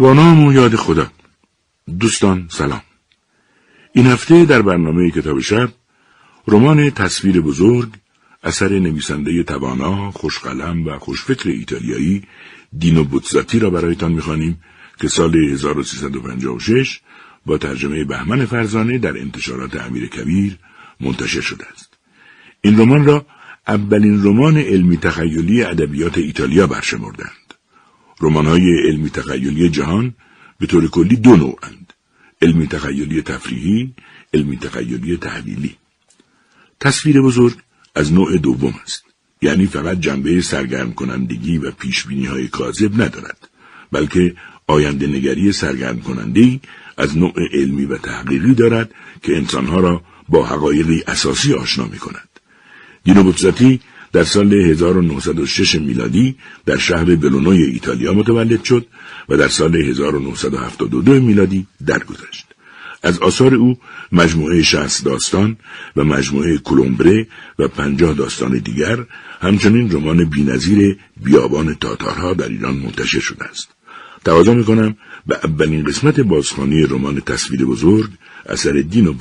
با نام و یاد خدا دوستان سلام این هفته در برنامه کتاب شب رمان تصویر بزرگ اثر نویسنده توانا خوشقلم و خوشفکر ایتالیایی دینو بوتزاتی را برایتان می‌خوانیم که سال 1356 با ترجمه بهمن فرزانه در انتشارات امیر کبیر منتشر شده است. این رمان را اولین رمان علمی تخیلی ادبیات ایتالیا برشمردند. رمان‌های علمی تخیلی جهان به طور کلی دو نوعند. علمی تخیلی تفریحی، علمی تخیلی تحلیلی. تصویر بزرگ از نوع دوم است. یعنی فقط جنبه سرگرم کنندگی و پیشبینی های کاذب ندارد بلکه آینده نگری سرگرم کننده از نوع علمی و تحقیقی دارد که انسانها را با حقایقی اساسی آشنا می کند. دینو در سال 1906 میلادی در شهر بلونوی ایتالیا متولد شد و در سال 1972 میلادی درگذشت. از آثار او مجموعه شهست داستان و مجموعه کلومبره و پنجاه داستان دیگر همچنین رمان بینظیر بیابان تاتارها در ایران منتشر شده است. تقاضا می‌کنم به اولین قسمت بازخانی رمان تصویر بزرگ اثر دین و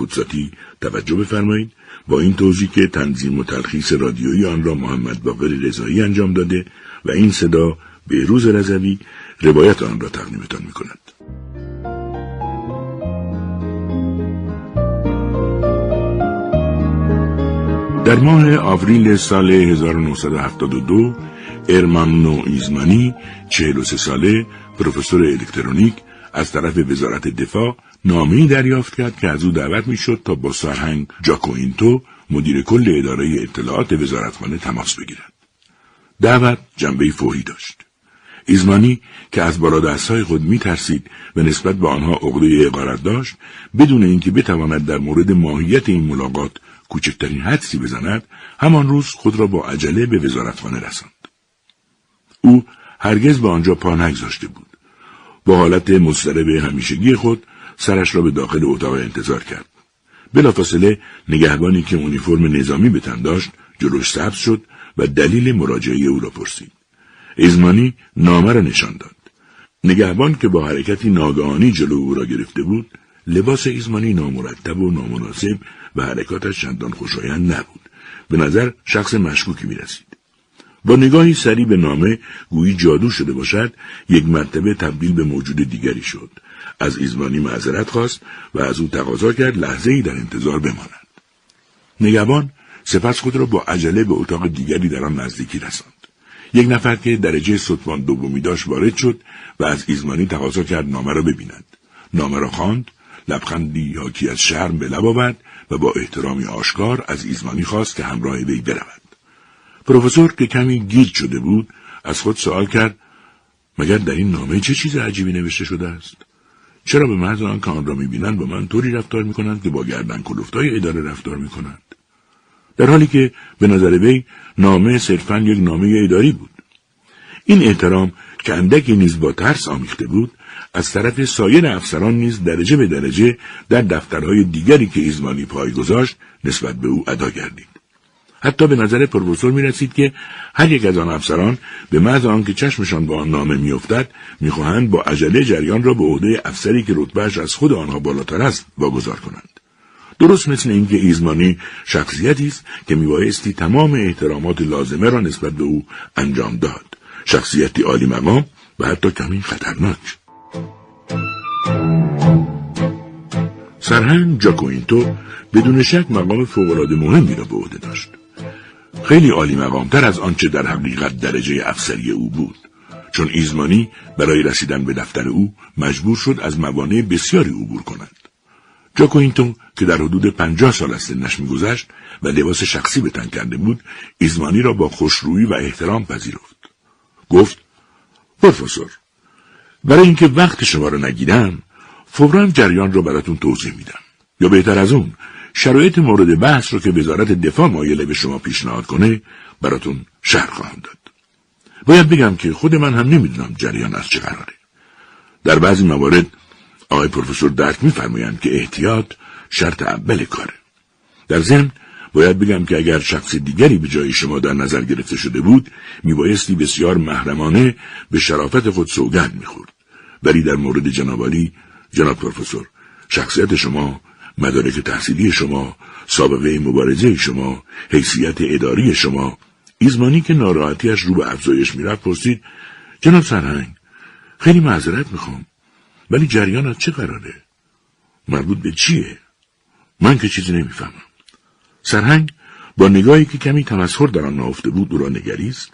توجه بفرمایید با این توضیح که تنظیم و تلخیص رادیویی آن را محمد باقر رضایی انجام داده و این صدا به روز رضوی روایت آن را تقدیمتان می کند. در ماه آوریل سال 1972 ارمانو ایزمانی 43 ساله پروفسور الکترونیک از طرف وزارت دفاع نامه‌ای دریافت کرد که از او دعوت می‌شد تا با سرهنگ جاکوینتو مدیر کل اداره اطلاعات وزارتخانه تماس بگیرد. دعوت جنبه فوری داشت. ایزمانی که از بالا های خود می ترسید و نسبت به آنها عقده اقارت داشت بدون اینکه بتواند در مورد ماهیت این ملاقات کوچکترین حدسی بزند همان روز خود را با عجله به وزارتخانه رساند او هرگز به آنجا پا نگذاشته بود با حالت مضطرب همیشگی خود سرش را به داخل اتاق انتظار کرد. بلافاصله نگهبانی که اونیفرم نظامی به تن داشت جلوش سبز شد و دلیل مراجعه او را پرسید. ایزمانی نامه را نشان داد. نگهبان که با حرکتی ناگهانی جلو او را گرفته بود لباس ایزمانی نامرتب و نامناسب و حرکاتش چندان خوشایند نبود. به نظر شخص مشکوکی می رسید. با نگاهی سری به نامه گویی جادو شده باشد یک مرتبه تبدیل به موجود دیگری شد. از ایزمانی معذرت خواست و از او تقاضا کرد لحظه ای در انتظار بماند. نگهبان سپس خود را با عجله به اتاق دیگری در آن نزدیکی رساند. یک نفر که درجه سطفان دومی داشت وارد شد و از ایزمانی تقاضا کرد نامه را ببیند. نامه را خواند لبخندی حاکی از شرم به لب آورد و با احترامی آشکار از ایزمانی خواست که همراه وی برود. پروفسور که کمی گیج شده بود از خود سوال کرد مگر در این نامه چه چیز عجیبی نوشته شده است؟ چرا به محض آنکه آن را می‌بینند با من طوری رفتار می‌کنند که با گردن کلفتای اداره رفتار می‌کنند؟ در حالی که به نظر وی نامه صرفا یک نامه اداری بود. این احترام که اندکی نیز با ترس آمیخته بود از طرف سایر افسران نیز درجه به درجه در دفترهای دیگری که ایزمانی پای گذاشت نسبت به او ادا گردید. حتی به نظر پروفسور می رسید که هر یک از آن افسران به محض آنکه چشمشان با آن نامه میافتد می‌خواهند با عجله جریان را به عهده افسری که رتبهش از خود آنها بالاتر است واگذار کنند. درست مثل اینکه ایزمانی شخصیتی است که میبایستی تمام احترامات لازمه را نسبت به او انجام داد شخصیتی عالی مقام و حتی کمی خطرناک. سرهنگ جاکوینتو بدون شک مقام فوقالعاده مهمی را به عهده داشت. خیلی عالی مقامتر از آنچه در حقیقت درجه افسری او بود. چون ایزمانی برای رسیدن به دفتر او مجبور شد از موانع بسیاری عبور کند. جاکوینتو که در حدود پنجاه سال از سنش میگذشت و لباس شخصی به تن کرده بود ایزمانی را با خوشرویی و احترام پذیرفت. گفت پروفسور برای اینکه وقت شما را نگیرم فورا جریان را براتون توضیح میدم. یا بهتر از اون شرایط مورد بحث رو که وزارت دفاع مایله به شما پیشنهاد کنه براتون شرح خواهم داد. باید بگم که خود من هم نمی‌دونم جریان از چه قراره. در بعضی موارد آقای پروفسور درک میفرمایند که احتیاط شرط اول کاره. در ضمن باید بگم که اگر شخص دیگری به جای شما در نظر گرفته شده بود میبایستی بسیار محرمانه به شرافت خود سوگند می‌خورد. ولی در مورد جنابالی جناب پروفسور شخصیت شما مدارک تحصیلی شما سابقه مبارزه شما حیثیت اداری شما. ایزمانی که ناراحتیش رو به افزایش می‌رفت پرسید جناب سرهنگ خیلی معذرت می‌خوام ولی جریان از چه قراره؟ مربوط به چیه؟ من که چیزی نمی‌فهمم. سرهنگ با نگاهی که کمی تمسخر در آن نهفته بود او را نگریست.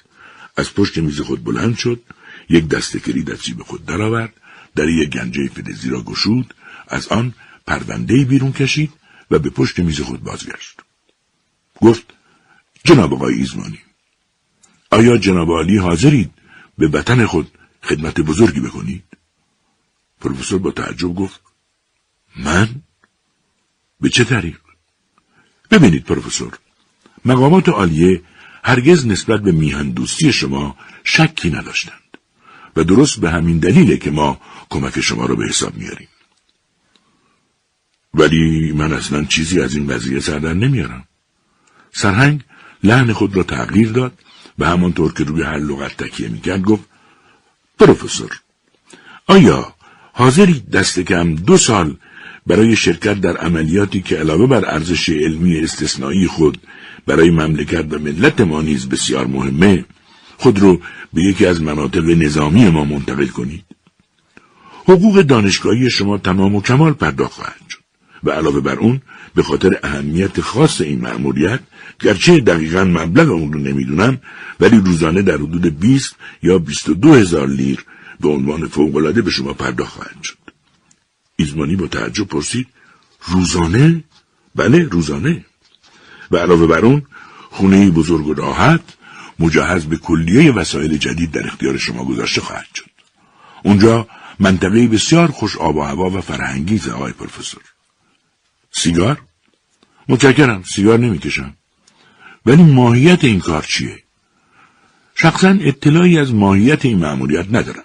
از پشت میز خود بلند شد یک دست کلید از جیب خود درآورد در یک گنجه فلزی را گشود. از آن پرونده بیرون کشید و به پشت میز خود بازگشت. گفت جناب آقای ایزمانی آیا جناب عالی حاضرید به وطن خود خدمت بزرگی بکنید؟ پروفسور با تعجب گفت من؟ به چه طریق؟ ببینید پروفسور مقامات عالیه هرگز نسبت به میهندوستی شما شکی نداشتند و درست به همین دلیله که ما کمک شما را به حساب میاریم. ولی من اصلا چیزی از این وضعیه سردر نمیارم. سرهنگ لحن خود را تغییر داد و همانطور که روی هر لغت تکیه می‌کرد گفت پروفسور آیا حاضری دست کم دو سال برای شرکت در عملیاتی که علاوه بر ارزش علمی استثنایی خود برای مملکت و ملت ما نیز بسیار مهمه خود رو به یکی از مناطق نظامی ما منتقل کنید؟ حقوق دانشگاهی شما تمام و کمال پرداخت خواهد شد. و علاوه بر اون به خاطر اهمیت خاص این مأموریت گرچه دقیقا مبلغ اون رو نمی‌دونم ولی روزانه در حدود 20 یا 22 هزار لیر به عنوان فوقالعاده به شما پرداخت خواهد شد. ایزمانی با تعجب پرسید روزانه؟ بله روزانه. و علاوه بر اون خونه بزرگ و راحت مجهز به کلیه وسایل جدید در اختیار شما گذاشته خواهد شد. اونجا منطقه بسیار خوش آب و هوا و فرهنگیز آقای پروفسور. سیگار؟ متشکرم سیگار نمی‌کشم. ولی ماهیت این کار چیه؟ شخصا اطلاعی از ماهیت این مأموریت ندارم.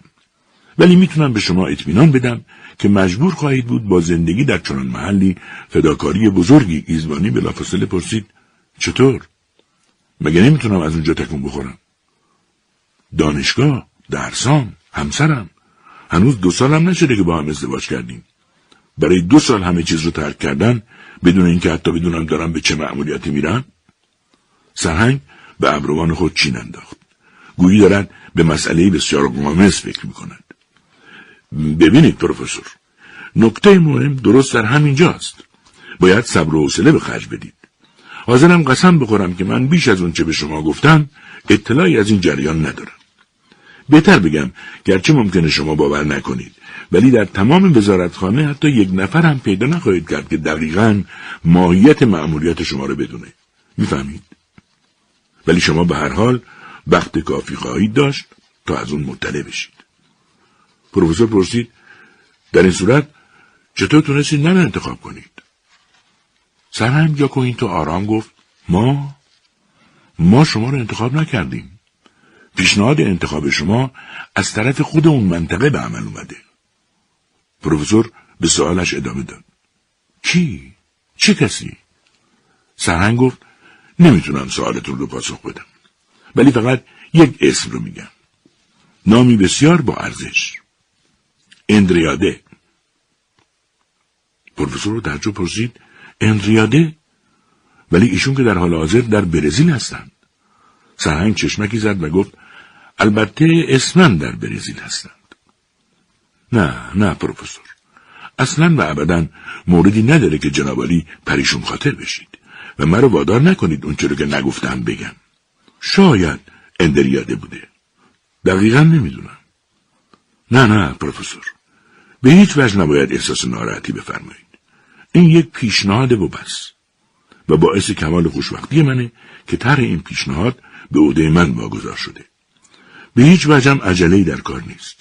ولی می‌تونم به شما اطمینان بدم که مجبور خواهید بود با زندگی در چنان محلی فداکاری بزرگی ایزبانی بلافاصله پرسید چطور؟ مگه نمی‌تونم از اونجا تکون بخورم؟ دانشگاه درسام همسرم. هنوز دو سالم نشده که با هم ازدواج کردیم. برای دو سال همه چیز رو ترک کردن بدون اینکه حتی بدونم دارم به چه مأموریتی میرم سرهنگ به ابروان خود چین انداخت. گویی دارد به مسئله بسیار قامز فکر می‌کند ببینید پروفسور نکته مهم درست در همین جاست باید صبر و حوصله به خرج بدید. حاضرم قسم بخورم که من بیش از اون چه به شما گفتم اطلاعی از این جریان ندارم. بهتر بگم گرچه ممکنه شما باور نکنید ولی در تمام وزارتخانه حتی یک نفر هم پیدا نخواهید کرد که دقیقا ماهیت مأموریت شما رو بدونه. می‌فهمید؟ ولی شما به هر حال وقت کافی خواهید داشت تا از اون مطلع بشید. پروفسور پرسید در این صورت چطور تونستید من انتخاب کنید؟ سرهنگ این تو آرام گفت ما؟ ما شما رو انتخاب نکردیم. پیشنهاد انتخاب شما از طرف خود اون منطقه به عمل اومده. پروفسور به سوالش ادامه داد. کی؟ چه کسی؟ سرهنگ گفت نمی‌تونم سوالتون رو پاسخ بدم. ولی فقط یک اسم رو میگم. نامی بسیار با ارزش. اندریاده. پروفسور رو تعجب پرسید اندریاده؟ ولی ایشون که در حال حاضر در برزیل هستند سرهنگ چشمکی زد و گفت البته اسما در برزیل هستند. نه نه پروفسور. اصلا و ابدا موردی نداره که جنابالی پریشون خاطر بشید و مرا وادار نکنید اون رو که نگفتم بگم. شاید اندریاده بوده. دقیقا نمی‌دونم. نه نه پروفسور. به هیچ وجه نباید احساس ناراحتی بفرمایید. این یک پیشنهاد و بس و باعث کمال خوشبختی منه که طرح این پیشنهاد به عهده من واگذار شده. به هیچ وجهم عجله در کار نیست.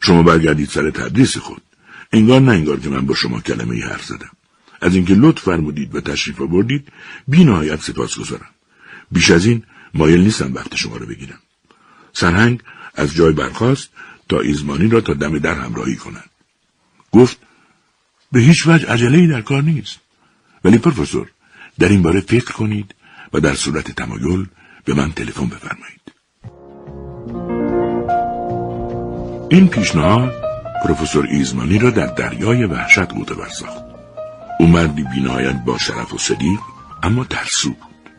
شما برگردید سر تدریس خود. انگار نه انگار که من با شما کلمه ای حرف زدم. از اینکه لطف فرمودید و تشریف آوردید بی نهایت سپاس گذارم بیش از این مایل نیستم وقت شما رو بگیرم. سرهنگ از جای برخاست تا ایزمانی را تا دم در همراهی کند. گفت به هیچ وجه عجله در کار نیست. ولی پروفسور در این باره فکر کنید و در صورت تمایل به من تلفن بفرمایید. این پیشنهاد پروفسور ایزمانی را در دریای وحشت غوطه ساخت او مردی بینایت با شرف و صدیق اما ترسو بود.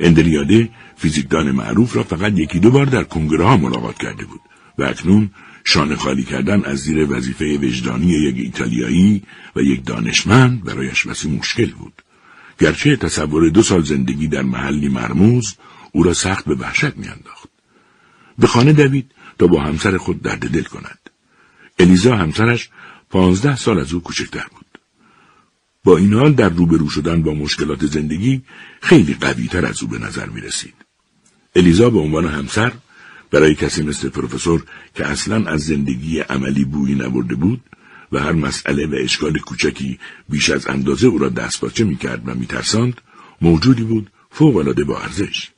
اندریاده فیزیکدان معروف را فقط یکی دو بار در کنگره ها ملاقات کرده بود و اکنون شانه خالی کردن از زیر وظیفه وجدانی یک ایتالیایی و یک دانشمند برایش وسی مشکل بود. گرچه تصور دو سال زندگی در محلی مرموز او را سخت به وحشت میانداخت. به خانه دوید تا با همسر خود درد دل کند. الیزا همسرش پانزده سال از او کوچکتر بود. با این حال در روبرو شدن با مشکلات زندگی خیلی قویتر از او به نظر می رسید. الیزا به عنوان همسر برای کسی مثل پروفسور که اصلا از زندگی عملی بویی نبرده بود و هر مسئله و اشکال کوچکی بیش از اندازه او را دستپاچه می‌کرد و میترساند موجودی بود فوقالعاده با ارزش.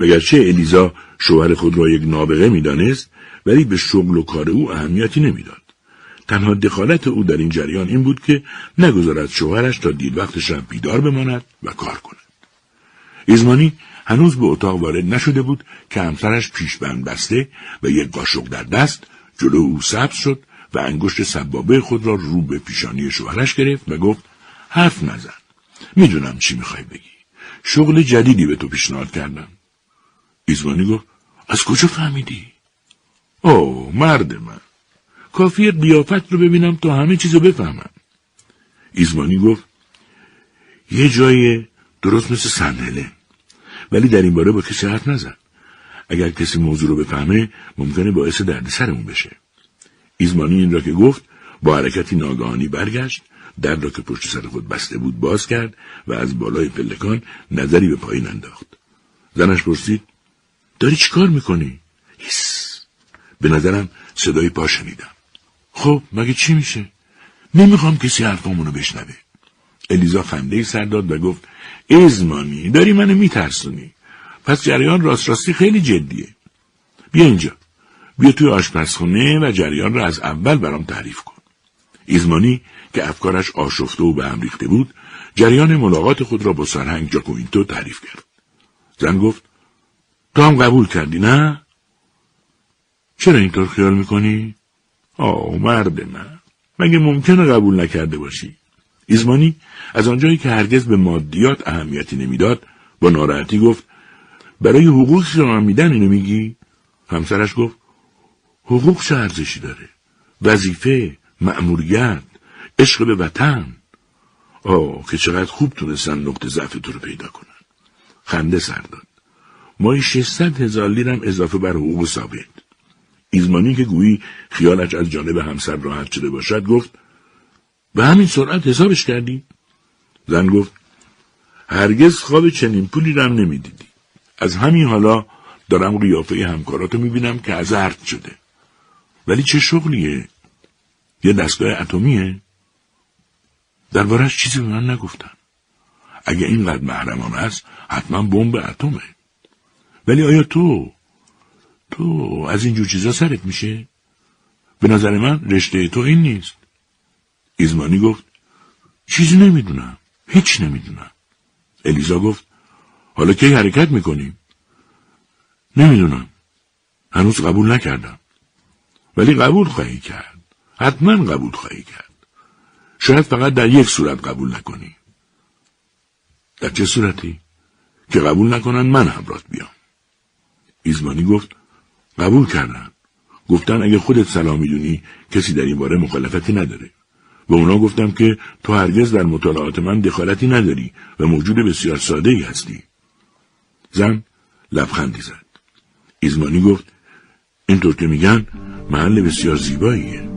وگرچه الیزا شوهر خود را یک نابغه می‌دانست ولی به شغل و کار او اهمیتی نمی‌داد. تنها دخالت او در این جریان این بود که نگذارد شوهرش تا دیر وقت شب بیدار بماند و کار کند. ایزمانی هنوز به اتاق وارد نشده بود که همسرش پیشبند بسته و یک قاشق در دست جلو او سبز شد و انگشت سبابه خود را رو به پیشانی شوهرش گرفت و گفت حرف نزن. می‌دونم چی می‌خوای بگی. شغل جدیدی به تو پیشنهاد کردم. ایزمانی گفت از کجا فهمیدی؟ او مرد من. کافی قیافت رو ببینم تا همه چیزو بفهمم. ایزمانی گفت یه جای درست مثل سنهله ولی در این باره با کسی حرف نزن. اگر کسی موضوع رو بفهمه ممکنه باعث سرمون بشه. ایزمانی این را که گفت با حرکتی ناگهانی برگشت در را که پشت سر خود بسته بود باز کرد و از بالای پلکان نظری به پایین انداخت. زنش پرسید داری چیکار می‌کنی؟ هیس به نظرم صدای پا شنیدم. خب مگه چی میشه؟ نمی‌خوام کسی حرفامونو بشنوه. الیزا خنده سر داد و گفت ازمانی داری منو میترسونی. پس جریان راست راستی خیلی جدیه. بیا اینجا. بیا توی آشپزخونه و جریان را از اول برام تعریف کن. ایزمانی که افکارش آشفته و به هم ریخته بود جریان ملاقات خود را با سرهنگ جاکوینتو تعریف کرد. زن گفت تو هم قبول کردی نه؟ چرا اینطور خیال می‌کنی؟ آه مرد من. مگه ممکنه قبول نکرده باشی؟ ایزمانی از آنجایی که هرگز به مادیات اهمیتی نمی‌داد با ناراحتی گفت برای حقوقی که من میدن اینو میگی؟ همسرش گفت حقوق چه ارزشی داره؟ وظیفه مأموریت عشق به وطن؟ آه که چقدر خوب تونستن نقطه ضعف تو رو پیدا کنن. خنده سر داد. مایی 600 هزار لیرم اضافه بر حقوق ثابت. ایزمانی که گویی خیالش از جانب همسر راحت شده باشد گفت به همین سرعت حسابش کردی؟ زن گفت هرگز خواب چنین پولی رم نمی‌دیدی. از همین حالا دارم قیافه همکاراتو می‌بینم که از شده. ولی چه شغلیه؟ یه دستگاه اتمیه؟ دربارهش چیزی به من نگفتن. اگه اینقدر محرمانه است حتما بمب اتمه. ولی آیا تو؟ تو از اینجور چیزا سرت میشه؟ به نظر من رشته تو این نیست. ایزمانی گفت چیزی نمی‌دونم. هیچ نمی‌دونم. الیزا گفت حالا کی حرکت می‌کنیم؟ نمی‌دونم. هنوز قبول نکردم. ولی قبول خواهی کرد. حتما قبول خواهی کرد. شاید فقط در یک صورت قبول نکنی. در چه صورتی؟ که قبول نکنن من همراه بیام. ایزمانی گفت قبول کردن. گفتن اگه خودت سلام می‌دونی کسی در این باره مخالفتی نداره. و اونا گفتم که تو هرگز در مطالعات من دخالتی نداری و موجود بسیار ساده ای هستی. زن لبخندی زد. ایزمانی گفت اینطور که میگن محل بسیار زیباییه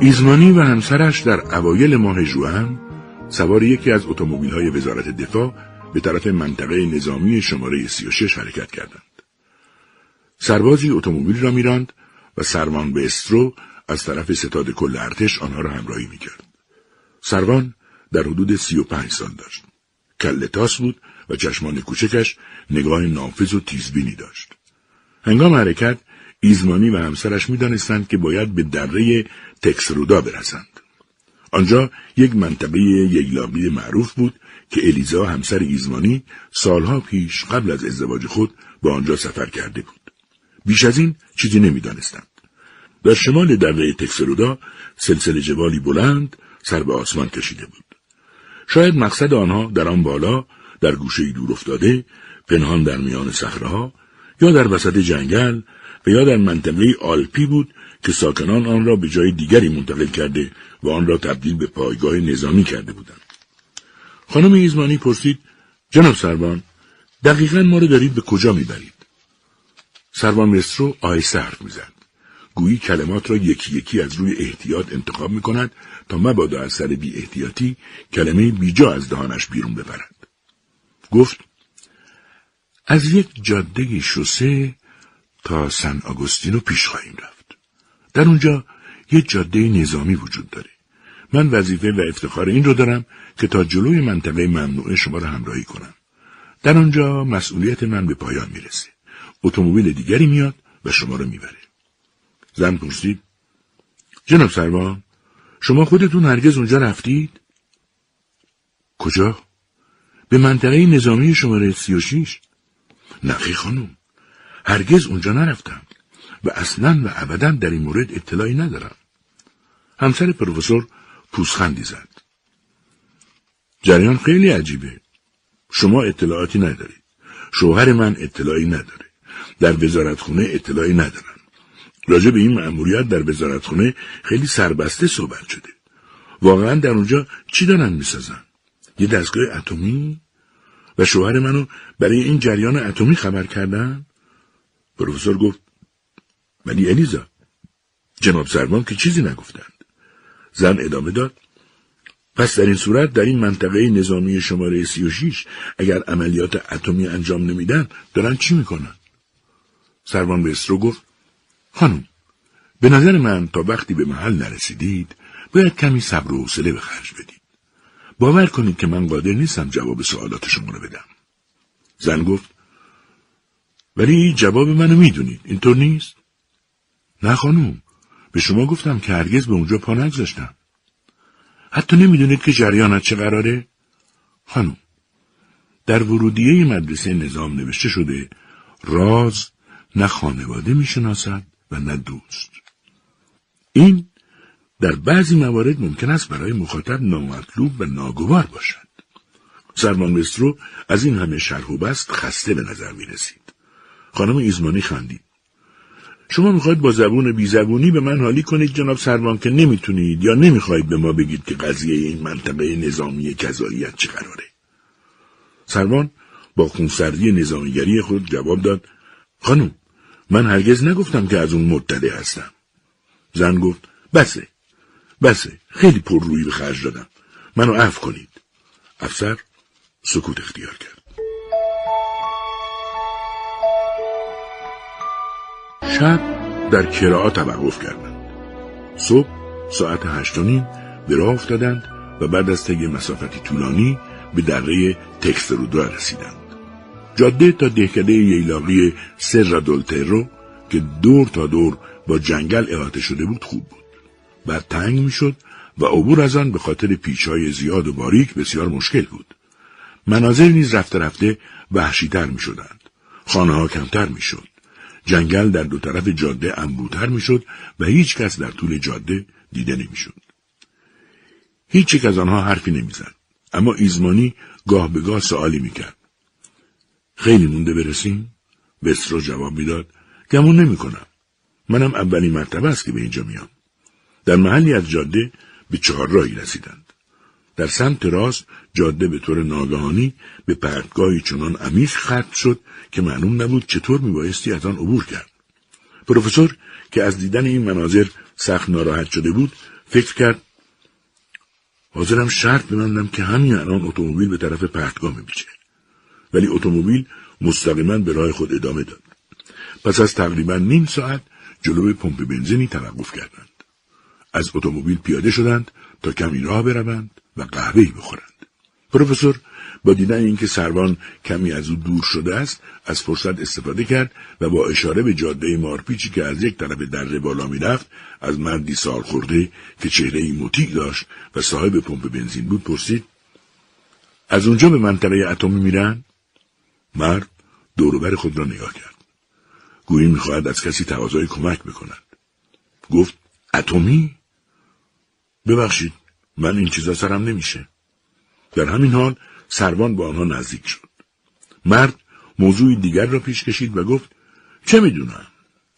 ایزمانی و همسرش در اوایل ماه جوان سوار یکی از اتومبیل های وزارت دفاع به طرف منطقه نظامی شماره 36 حرکت کردند. سربازی اتومبیل را میراند و سروان به استرو از طرف ستاد کل ارتش آنها را همراهی می‌کرد. سروان در حدود سی و پنج سال داشت. کل تاس بود و چشمان کوچکش نگاه نافذ و تیزبینی داشت. هنگام حرکت ایزمانی و همسرش می‌دانستند که باید به دره تکسرودا برسند. آنجا یک منطقه یگلابی معروف بود که الیزا همسر ایزمانی سالها پیش قبل از ازدواج خود به آنجا سفر کرده بود. بیش از این چیزی نمی‌دانستند در شمال دره تکسرودا سلسله جوالی بلند سر به آسمان کشیده بود شاید مقصد آنها در آن بالا در گوشه دور افتاده پنهان در میان صخرهها یا در وسط جنگل و یا در منطقه آلپی بود که ساکنان آن را به جای دیگری منتقل کرده و آن را تبدیل به پایگاه نظامی کرده بودند. خانم ایزمانی پرسید جناب سربان دقیقا ما را دارید به کجا می‌برید؟ سربان مسترو آهسته حرف می‌زد. گویی کلمات را یکی یکی از روی احتیاط انتخاب می کند تا مبادا از سر بی احتیاطی کلمه بیجا از دهانش بیرون ببرد. گفت از یک جاده شوسه تا سن آگوستینو پیش خواهیم رفت. در اونجا یک جاده نظامی وجود داره. من وظیفه و افتخار این رو دارم که تا جلوی منطقه ممنوعه شما را همراهی کنم. در آنجا مسئولیت من به پایان می‌رسه. اتومبیل دیگری میاد و شما را می‌بره. زن پرسید جناب سروان شما خودتون هرگز اونجا رفتید؟ کجا؟ به منطقه نظامی شماره سی و شیش؟ نخی خانم هرگز اونجا نرفتم و اصلا و ابدا در این مورد اطلاعی ندارم. همسر پروفسور پوسخندی زد. جریان خیلی عجیبه. شما اطلاعاتی ندارید. شوهر من اطلاعی نداره. در وزارتخونه اطلاعی ندارن راجع به این مأموریت در وزارتخونه خیلی سربسته صحبت شده. واقعا در اونجا چی دارن می‌سازن؟ یه دستگاه اتمی؟ و شوهر منو برای این جریان اتمی خبر کردن؟ پروفسور گفت ولی الیزا جناب سرمان که چیزی نگفتند. زن ادامه داد پس در این صورت در این منطقه نظامی شماره 36 اگر عملیات اتمی انجام نمیدن دارن چی می‌کنن؟ سربان بسترو گفت خانم به نظر من تا وقتی به محل نرسیدید باید کمی صبر و حوصله به خرج بدید. باور کنید که من قادر نیستم جواب سوالات شما رو بدم. زن گفت ولی جواب منو می‌دونید. اینطور نیست؟ نه خانم به شما گفتم که هرگز به اونجا پا نگذاشتم. حتی نمی‌دونید که جریانت چه قراره؟ خانم در ورودیه مدرسه نظام نوشته شده راز نه خانواده می‌شناسد و نه دوست. این در بعضی موارد ممکن است برای مخاطب نامطلوب و ناگوار باشد. سرمان مسترو از این همه شرح و بست خسته به نظر می رسید. خانم ایزمانی خندید. شما می‌خواید با زبون بیزبونی به من حالی کنید جناب سروان که نمی‌تونید یا نمی‌خواهید به ما بگید که قضیه این منطقه نظامی کذاییت چه قراره. سروان با خونسردی نظامیگری خود جواب داد. خانم من هرگز نگفتم که از اون مطلع هستم. زن گفت بسه. بسه خیلی پر روی به خرج دادم. منو عفو کنید. افسر سکوت اختیار کرد. شب در کرا توقف کردند. صبح ساعت هشت و نیم به راه افتادند و بعد از طی مسافتی طولانی به دره تکسترودرا رسیدند. جاده تا دهکده ییلاقی سر دولترو که دور تا دور با جنگل احاطه شده بود خوب بعد تنگ می‌شد و عبور از آن به خاطر پیچهای زیاد و باریک بسیار مشکل بود مناظر نیز رفته رفته وحشیتر می شدند. خانه ها کمتر می شد. جنگل در دو طرف جاده انبوتر می شد و هیچ کس در طول جاده دیده نمی شد. هیچ یک از آنها حرفی نمی‌زد. اما ایزمانی گاه به گاه سوالی می کرد. خیلی مونده برسیم؟ بسرو جواب می‌داد گمون نمی کنم. منم اولین مرتبه است که به اینجا میام. در محلی از جاده به چهار راهی رسیدند. در سمت راست جاده به طور ناگهانی به پرتگاهی چنان عمیق ختم شد که معلوم نبود چطور میبایستی از آن عبور کرد. پروفسور که از دیدن این مناظر سخت ناراحت شده بود فکر کرد حاضرم شرط ببندم که همین الان اتومبیل به طرف پرتگاه میپیچه ولی اتومبیل مستقیما به راه خود ادامه داد پس از تقریبا نیم ساعت جلوی پمپ بنزینی توقف کردند از اتومبیل پیاده شدند تا کمی راه بروند و قهوه‌ای بخورند. پروفسور با دیدن اینکه سروان کمی از او دور شده است از فرصت استفاده کرد و با اشاره به جاده مارپیچی که از یک طرف دره بالا می‌رفت از مردی سال خورده که چهره مطیع داشت و صاحب پمپ بنزین بود پرسید از اونجا به منطقه اتمی میرن؟ مرد دوروبر خود را نگاه کرد. گویی می‌خواهد از کسی تقاضای کمک بکند. گفت اتمی؟ ببخشید من این چیزا سرم نمیشه. در همین حال سروان با آنها نزدیک شد. مرد موضوع دیگر را پیش کشید و گفت چه می‌دونم؟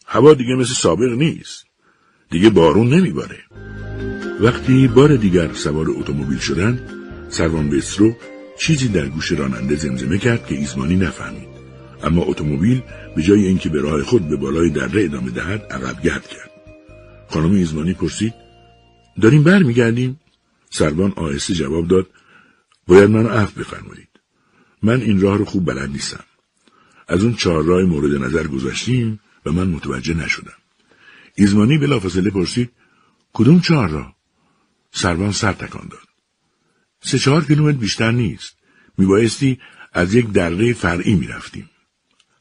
هوا دیگه مثل سابق نیست. دیگه بارون نمیباره. وقتی بار دیگر سوار اتومبیل شدند سروان بسترو چیزی در گوش راننده زمزمه کرد که ایزمانی نفهمید. اما اتومبیل به جای اینکه به راه خود به بالای دره ادامه دهد عقب گرد کرد. خانم ایزمانی پرسید داریم برمیگردیم. سروان آهسته جواب داد باید منو عفو بفرمایید. من این راه رو خوب بلد نیستم. از اون چهار راه مورد نظر گذاشتیم و من متوجه نشدم. ایزمانی بلافاصله پرسید کدوم چهار راه؟ سروان سر تکان داد. سه چهار کیلومتر بیشتر نیست. میبایستی از یک دره فرعی می‌رفتیم.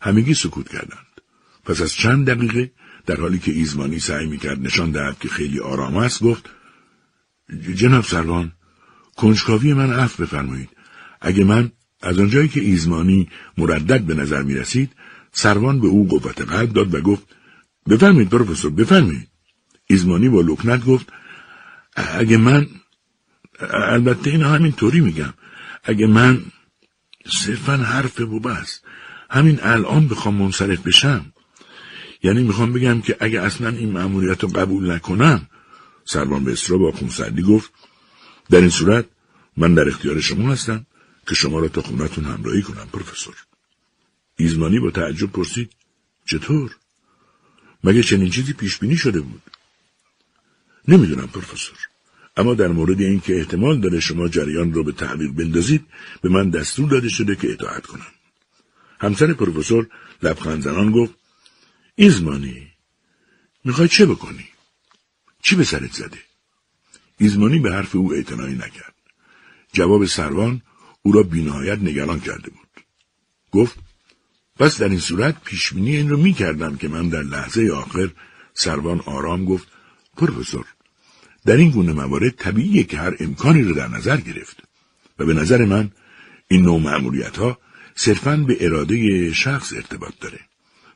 همگی سکوت کردند. پس از چند دقیقه در حالی که ایزمانی سعی می‌کرد نشان دهد که خیلی آرام است گفت جناب سروان کنجکاوی من عفو بفرمایید. اگه من از آنجایی که ایزمانی مردد به نظر می رسید سروان به او قوت قلب داد و گفت بفرمایید پروفسور بفرمایید. ایزمانی با لکنت گفت اگه من البته این همین طوری میگم اگه من صرفا حرف و بس همین الان بخوام منصرف بشم یعنی می‌خوام بگم که اگه اصلا این مأموریت رو قبول نکنم سروان بسرا با خونسردی گفت در این صورت من در اختیار شما هستم که شما را تا خونتون همراهی کنم پروفسور. ایزمانی با تعجب پرسید چطور؟ مگه چنین چیزی پیش بینی شده بود؟ نمی‌دونم پروفسور. اما در مورد اینکه احتمال داره شما جریان رو به تعویق بندازید به من دستور داده شده که اطاعت کنم. همسر پروفسور لبخند زنان گفت ایزمانی می‌خوای چه بکنی؟ چی به سرت زده؟ ایزمانی به حرف او اعتنایی نکرد. جواب سروان او را بینهایت نگران کرده بود. گفت پس در این صورت پیشبینی این رو می کردم که من در لحظه آخر سروان آرام گفت پروفسور در این گونه موارد طبیعیه که هر امکانی رو در نظر گرفت و به نظر من این نوع معمولیت ها صرفا به اراده شخص ارتباط داره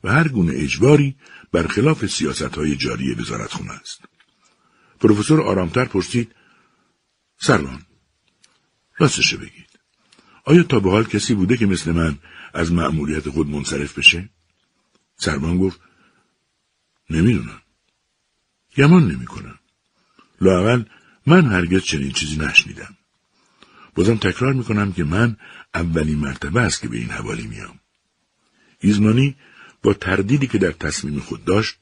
و هر گونه اجباری برخلاف سیاست های جاری وزارت خونه است. پروفسور آرامتر پرسید سروان راستش بگید؟ آیا تا به حال کسی بوده که مثل من از مأموریت خود منصرف بشه؟ سروان گفت نمی‌دونم. گمان نمی‌کنم. لاقل من هرگز چنین چیزی نشنیدم. بازم تکرار می‌کنم که من اولین مرتبه است که به این حوالی میام. ایزمانی با تردیدی که در تصمیم خود داشت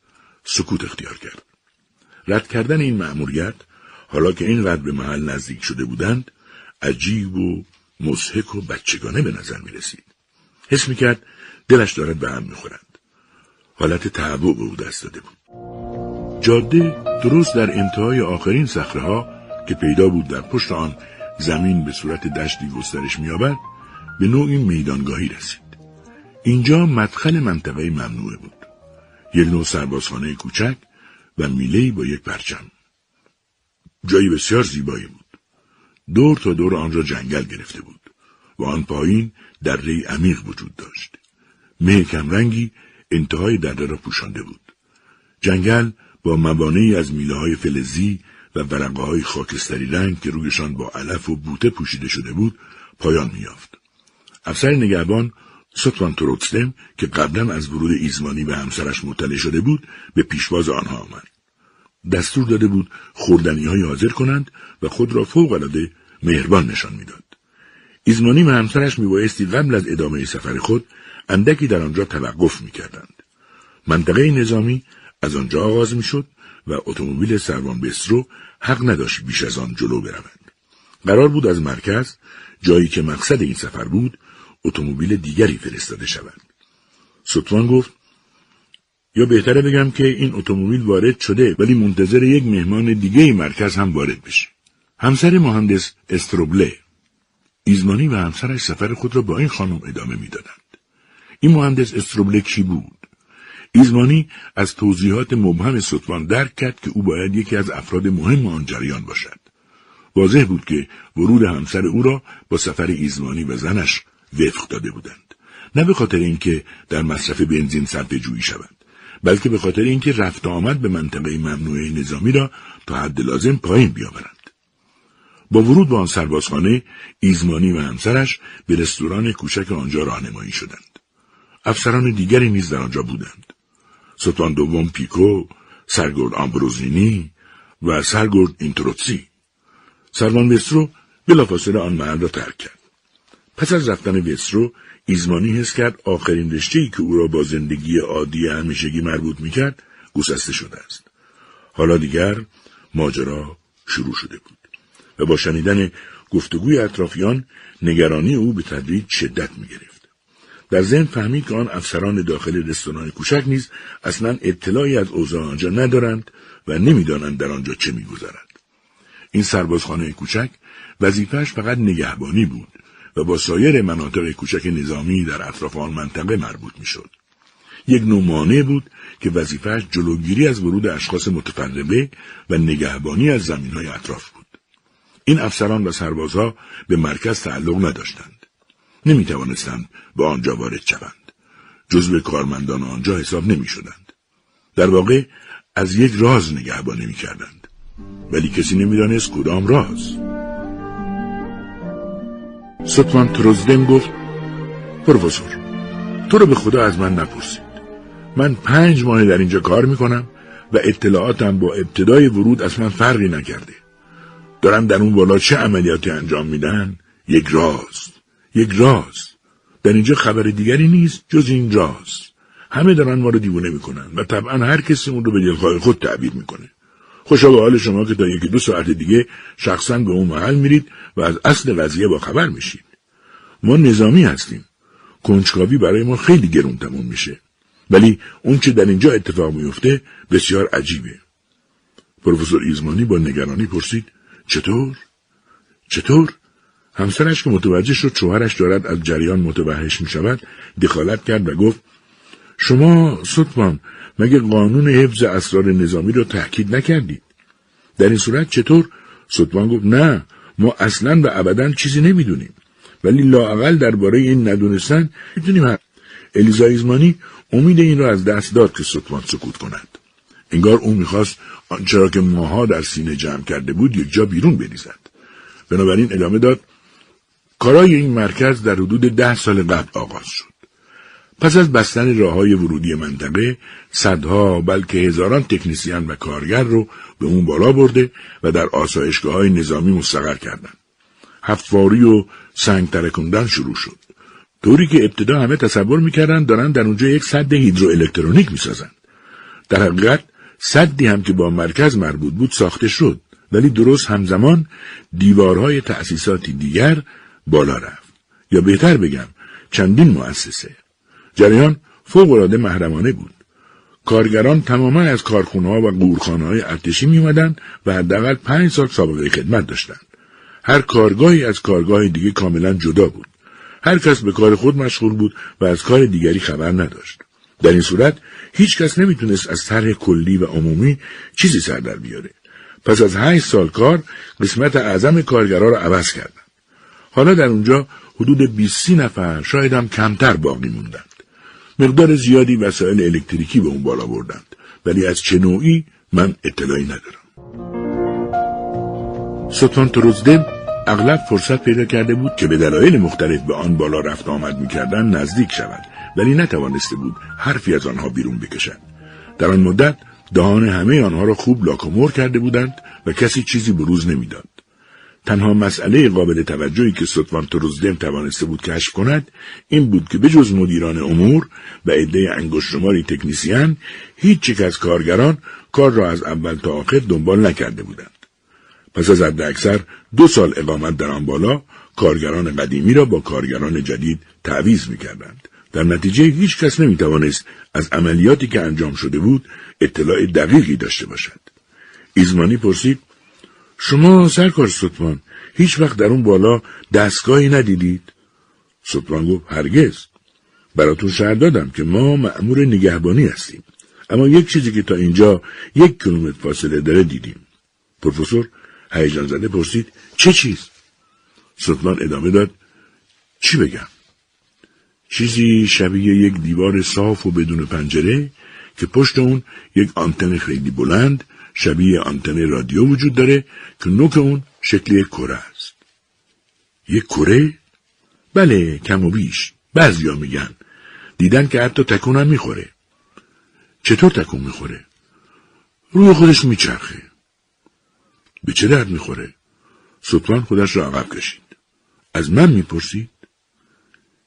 سکوت اختیار کرد. رد کردن این مأموریت حالا که اینقدر به محل نزدیک شده بودند عجیب و مزهک و بچگانه به نظر می رسید. حس می کرد دلش دارد به هم می خورند. حالت تعبو به او دست داده بود. جاده درست در انتهای آخرین صخره که پیدا بود در پشت آن زمین به صورت دشتی گسترش مییابد به نوعی میدانگاهی رسید. اینجا مدخل منطقه ممنوعه بود. یک نوع سربازخانه کوچک و میلهی با یک پرچم. جایی بسیار زیبایی بود. دور تا دور آن را جنگل گرفته بود و آن پایین دره عمیق وجود داشت. مه کمرنگی انتهای دره را پوشانده بود. جنگل با مبانعی از میله های فلزی و ورقه های خاکستری رنگ که رویشان با علف و بوته پوشیده شده بود پایان میافت. افسر نگهبان سطفان تروتسلم که قبلا از ورود ایزمانی به همسرش مطلع شده بود به پیشواز آنها آمد. دستور داده بود خوردنی های حاضر کنند و خود را فوق العاده مهربان نشان می‌داد. ایزمانی و همسرش میبایستی قبل از ادامه سفر خود اندکی در آنجا توقف می‌کردند. منطقه نظامی از آنجا آغاز می‌شد و اتومبیل سروان بسترو حق نداشت بیش از آن جلو برود. قرار بود از مرکز جایی که مقصد این سفر بود اتومبیل دیگری فرستاده شود. ستوان گفت یا بهتره بگم که این اتومبیل وارد شده ولی منتظر یک مهمان دیگه مرکز هم وارد بشه. همسر مهندس استروبله ایزمانی و همسرش سفر خود را با این خانم ادامه می‌دادند. این مهندس استروبله کی بود؟ ایزمانی از توضیحات مبهم ستوان درک کرد که او باید یکی از افراد مهم آن جریان باشد. واضح بود که ورود همسر او را با سفر ایزمانی و زنش وفق داده بودند. نه به خاطر اینکه در مصرف بنزین صرفه جویی شوند بلکه به خاطر اینکه رفت آمد به منطقه ممنوعه نظامی را تا حد لازم پایین بیاورند. با ورود به آن سربازخانه ایزمانی و همسرش به رستوران کوچک آنجا راهنمایی شدند. افسران دیگری نیز در آنجا بودند. ستان دوم پیکو، سرگرد آمبروزینی و سرگرد اینتروتسی. سروان وسترو بلافاصله آن محل را ترک کرد. پس از رفتن وسترو ایزمانی حس کرد آخرین رشته که او را با زندگی عادی همیشگی مربوط می‌کرد گسسته شده است. حالا دیگر ماجرا شروع شده بود و با شنیدن گفتگوی اطرافیان نگرانی او به تدریج شدت می گرفت. در ذهن فهمید که آن افسران داخل رستوران کوچک نیز اصلا اطلاعی از اوضاع آنجا ندارند و نمی‌دانند در آنجا چه میگذرد. این سربازخانه کوچک وظیفهش فقط نگهبانی بود و با سایر مناطق کوچک نظامی در اطراف آن منطقه مربوط می‌شد. یک نوع مانع بود که وظیفهش جلوگیری از ورود اشخاص متفرقه و نگهبانی از زمین های اطراف بود. این افسران و سربازها به مرکز تعلق نداشتند. نمی توانستند به آنجا وارد شوند. جزو کارمندان آنجا حساب نمی شدند. در واقع از یک راز نگهبانی می کردند. ولی کسی نمی‌دانست کدام راز. ستوان تروزدن گفت پروفسور تو رو به خدا از من نپرسید. من پنج ماه در اینجا کار می‌کنم و اطلاعاتم با ابتدای ورود از من فرقی نکرده. دارم در اون بالا چه عملیاتی انجام میدن؟ یک راز یک راز. در اینجا خبر دیگری نیست جز این راز. همه دارن ما رو دیوونه می‌کنن و طبعا هر کسی اون رو به دلخواه خود تعبیر می‌کنه. خوشا به حال شما که تا یکی دو ساعت دیگه شخصا به اون محل میرید و از اصل قضیه با خبر میشید. ما نظامی هستیم. کنجکاوی برای ما خیلی گرون تموم میشه. ولی اون چه در اینجا اتفاق میفته بسیار عجیبه. پروفسور ایزمانی با نگرانی پرسید چطور؟ چطور؟ همسرش که متوجه شد شوهرش دارد از جریان متوحش می شود دخالت کرد و گفت شما سطفان مگه قانون حفظ اسرار نظامی رو تحکید نکردید در این صورت چطور؟ سطفان گفت نه ما اصلا و ابدا چیزی نمی‌دونیم. ولی لااقل درباره این ندونستن می‌تونیم الیزا ایزمانی امید این را از دست داد که سطفان سکوت کند. انگار او می‌خواست آنچه را که ماها در سینه جمع کرده بود یک جا بیرون بریزد. بنابراین ادامه داد کارای این مرکز در حدود ده سال قبل آغاز شد. پس از بستن راه های ورودی منطقه صدها بلکه هزاران تکنیسیان و کارگر رو به اون بالا برده و در آسایشگاه های نظامی مستقر کردند. حفاری و سنگ ترکوندن شروع شد. طوری که ابتدا همه تصور می‌کردند دارن در اونجا یک صد هیدروالکترونیک می‌سازند. در حقیقت صدی هم که با مرکز مربوط بود ساخته شد ولی درست همزمان دیوارهای تأسیساتی دیگر بالا رفت. یا بهتر بگم چندین مؤسسه. جریان فوقالعاده محرمانه بود. کارگران تماما از کارخونه ها و قورخانه های ارتشی می اومدن و حداقل پنج سال سابقه خدمت داشتند. هر کارگاهی از کارگاه دیگه کاملا جدا بود. هر کس به کار خود مشغول بود و از کار دیگری خبر نداشت. در این صورت هیچ کس نمی‌تونست از طرح کلی و عمومی چیزی سر در بیاره. پس از هشت سال کار قسمت اعظم کارگرها را عوض کردند. حالا در اونجا حدود 20 نفر شاید هم کمتر باقی موندند. مقدار زیادی وسایل الکتریکی به اون بالا بردند. ولی از چه نوعی من اطلاعی ندارم. سلطان تروزدم اغلب فرصت پیدا کرده بود که به دلایل مختلف به آن بالا رفت آمد می‌کردن نزدیک شود. ولی نتوانسته بود حرفی از آنها بیرون بکشد. در آن مدت دهان همه آنها را خوب لاکومور کرده بودند و کسی چیزی بروز نمی‌داد. تنها مسئله قابل توجهی که ستوان تروزدم توانسته بود کشف کند این بود که بجز مدیران امور و عده انگشتشماری تکنیسیان هیچ یک از کارگران کار را از اول تا آخر دنبال نکرده بودند پس از اکثر دو سال اقامت در آن بالا کارگران قدیمی را با کارگران جدید تعویز می‌کردند در نتیجه هیچ کس نمی توانست از عملیاتی که انجام شده بود اطلاع دقیقی داشته باشد. ایزمانی پرسید شما سرکار سطفان هیچ وقت در اون بالا دستگاهی ندیدید؟ سطفان گفت هرگز. براتون شهر دادم که ما مأمور نگهبانی هستیم. اما یک چیزی که تا اینجا یک کیلومتر فاصله داره دیدیم. پروفسور هیجان زده پرسید چه چیز؟ سطفان ادامه داد چی بگم؟ چیزی شبیه یک دیوار صاف و بدون پنجره که پشت اون یک آنتن خیلی بلند شبیه آنتن رادیو وجود داره که نوک اون شکل یک کره است. یک کره؟ بله کم و بیش. بعضیا میگن. دیدن که حتی تکونم می‌خوره. چطور تکون می‌خوره؟ روی خودش میچرخه. به چه درد می‌خوره؟ سطفان خودش را عقب کشید. از من می‌پرسید؟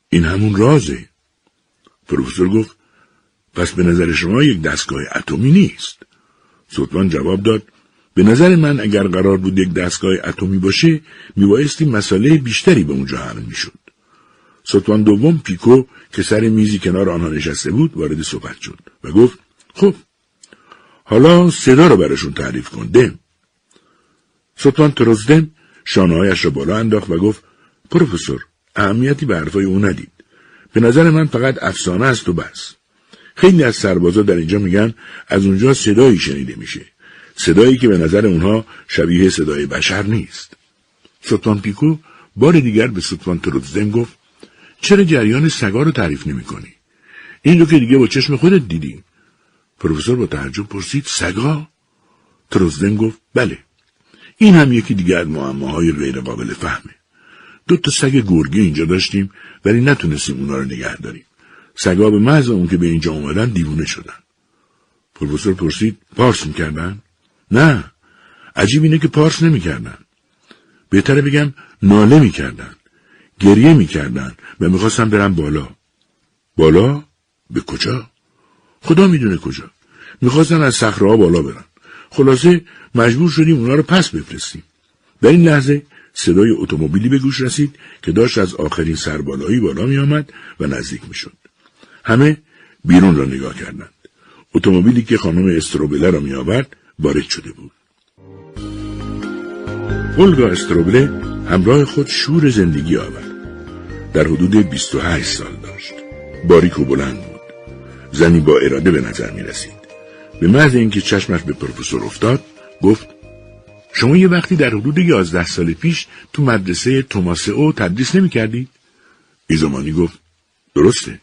این همون رازه. پروفسور گفت پس به نظر شما یک دستگاه اتمی نیست. سطفان جواب داد به نظر من اگر قرار بود یک دستگاه اتمی باشه میبایستی مسئله بیشتری به اونجا حل می‌شد. سطفان دوم پیکو که سر میزی کنار آنها نشسته بود وارد صحبت شد و گفت خب حالا صدا رو براشون تعریف کن دم. سطفان ترزدم شانههایش را بالا انداخت و گفت پروفسور اهمیتی به حرفای او ندید به نظر من فقط افسانه است و بس خیلی از سربازا در اینجا میگن از اونجا صدایی شنیده میشه. صدایی که به نظر اونها شبیه صدای بشر نیست. سلطان پیکو بار دیگر به سلطان تروزدن گفت چرا جریان سگا رو تعریف نمی کنی؟ این رو که دیگه با چشم خودت دیدی. پروفسور با تعجب پرسید سگا؟ تروزدن گفت بله. این هم یکی دیگر از معماهای غیر قابل فهمه. دو تا سگ گرگی اینجا داشتیم ولی نتونستیم اونا رو نگه داریم. سگا به محض اون که به اینجا اومدن دیوونه شدن. پروفسور پرسید پارس می‌کردن؟ نه. عجیب اینه که پارس نمی‌کردن. بهتره بگم ناله می‌کردن. گریه می‌کردن و می‌خواستم برم بالا. بالا؟ به کجا؟ خدا می‌دونه کجا. می‌خواستن از صخره بالا برن. خلاصه مجبور شدیم اونا رو پس بفرستیم. در این لحظه صدای اتومبیلی به گوش رسید که داشت از آخرین سربالایی بالا می آمد و نزدیک می شد. همه بیرون را نگاه کردند. اتومبیلی که خانم استروبله را می آورد وارد شده بود. اولگا استروبله همراه خود شور زندگی آورد. در حدود 28 سال داشت. باریک و بلند بود. زنی با اراده به نظر می رسید. به محض اینکه چشمش به پروفسور افتاد گفت شما یه وقتی در حدود یازده سال پیش تو مدرسه توماس او تدریس نمی کردید؟ ایزمانی گفت درسته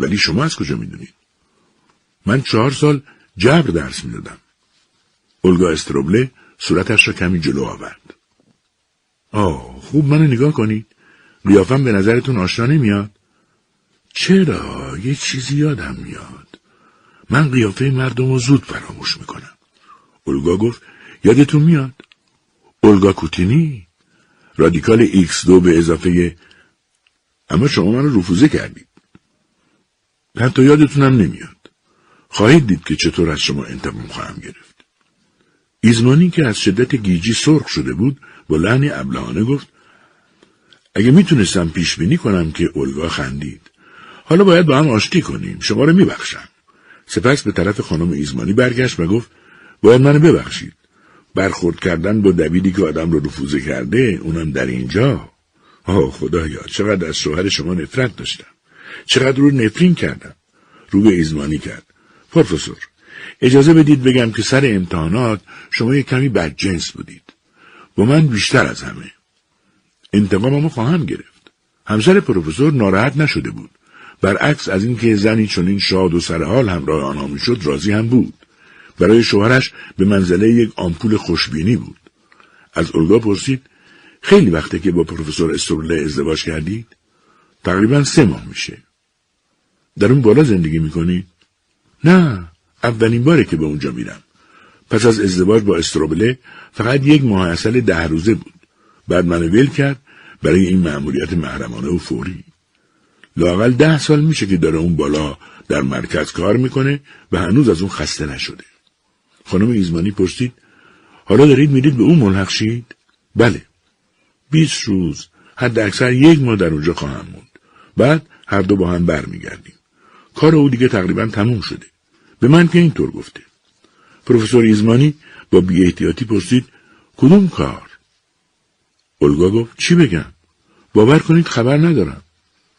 ولی شما از کجا می‌دونید؟ من چهار سال جبر درس می‌دادم. اولگا استروبله صورتش را کمی جلو آورد. آه خوب منو نگاه کنید. قیافم به نظرتون آشنا نمیاد؟ چرا؟ یه چیزی یادم میاد. من قیافه مردم رو زود فراموش می‌کنم. اولگا گفت یادتون میاد اولگا کوتینی رادیکال ایکس دو به اضافه اما شما من رفوزه کردید حتی یادتونم نمیاد. خواهید دید که چطور از شما انتقام خواهم گرفت. ایزمانی که از شدت گیجی سرخ شده بود با لحنی ابلهانه گفت اگه می‌تونستم پیش بینی کنم که اولگا خندید. حالا باید با هم آشتی کنیم شما رو میبخشم. سپس به طرف خانم ایزمانی برگشت و گفت باید منو ببخشید. برخورد کردن با دبیری که آدم رو رفوزه کرده اونم در اینجا. آه خدایا چقدر از شوهر شما نفرت داشتم. چقدر رو نفرین کردم. رو به ایزمانی کرد. پروفسور اجازه بدید بگم که سر امتحانات شما یک کمی بدجنس بودید. با من بیشتر از همه. انتقاممو خواهم گرفت. همسر پروفسور ناراحت نشده بود. برعکس از اینکه زنی چنین شاد و سرحال همراه آنها می‌شد راضی هم بود. برای شوهرش به منزله یک آمپول خوشبینی بود. از اولگا پرسید خیلی وقته که با پروفسور استورله ازدواج کردید؟ تقریبا سه ماه میشه. در اون بالا زندگی می‌کنید؟ نه، اولین باره که به اونجا میرم. پس از ازدواج با استروبله فقط یک ماه اصل ده روزه بود. بعد منو ول کرد برای این مأموریت محرمانه و فوری. لاقل ده سال میشه که داره اون بالا در مرکز کار می‌کنه و هنوز از اون خسته نشده. خانم ایزمانی پرسید حالا دارید میرید به اون ملحق شید؟ بله. بیست روز حد اکثر یک ماه در اونجا خواهم موند. بعد هر دو با هم برمیگردیم. کار او دیگه تقریبا تموم شده. به من که اینطور گفته. پروفسور ایزمانی با بی احتیاطی پرسید کدوم کار؟ اولگا گفت چی بگم؟ باور کنید خبر ندارم.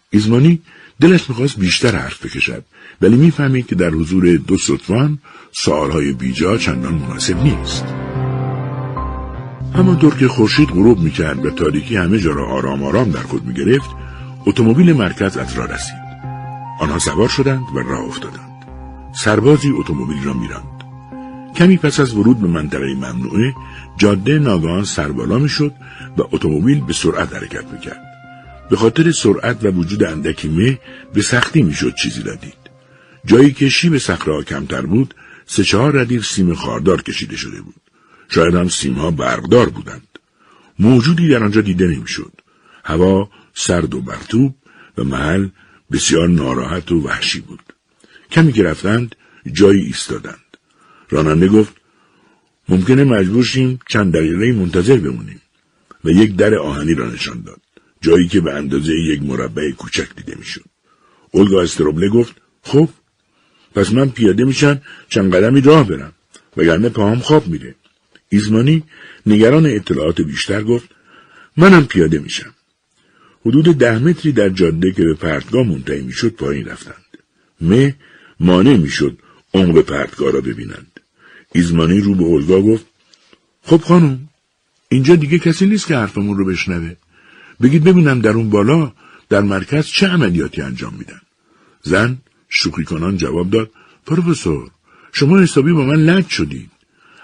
ایزمانی دلش می‌خواست بیشتر حرف بکشد ولی می‌فهمید که در حضور دو سطفان سوالهای بیجا چندان مناسب نیست همانطور که خورشید غروب می‌کرد و تاریکی همه جا را آرام آرام در خود می‌گرفت اتومبیل مرکز از راه رسید آنها سوار شدند و راه افتادند. سربازی اتومبیل را میراند. کمی پس از ورود به منطقه ممنوعه جاده ناگهان سربالا می‌شد و اتومبیل به سرعت حرکت می‌کرد. به خاطر سرعت و وجود اندکی مه به سختی می‌شد چیزی را دید. جایی که شیب صخره کمتر بود سه چهار ردیف سیم خاردار کشیده شده بود. شاید هم سیمها برقدار بودند. موجودی در آنجا دیده نمی‌شد. هوا سرد و برتوب و محل بسیار ناراحت و وحشی بود. کمی که رفتند جایی ایستادند. راننده گفت ممکنه مجبور شیم چند دقیقه منتظر بمونیم. و یک در آهنی را نشان داد. جایی که به اندازه یک مربع کوچک دیده می‌شد. اولگا استروبله گفت خب پس من پیاده میشم چند قدمی راه برم. وگرنه پاهم خواب میره. ایزمانی نگران اطلاعات بیشتر گفت منم پیاده میشم. حدود ده متری در جاده که به پرتگاه منتهی می‌شد پایین رفتند. مه مانع می‌شد عمق پرتگاه را ببینند. ایزمانی رو به اولگا گفت خب خانم اینجا دیگه کسی نیست که حرفمون رو بشنوه. بگید ببینم در اون بالا در مرکز چه عملیاتی انجام میدن. زن شوخی کنان جواب داد پروفسور شما حسابی با من لج شدید.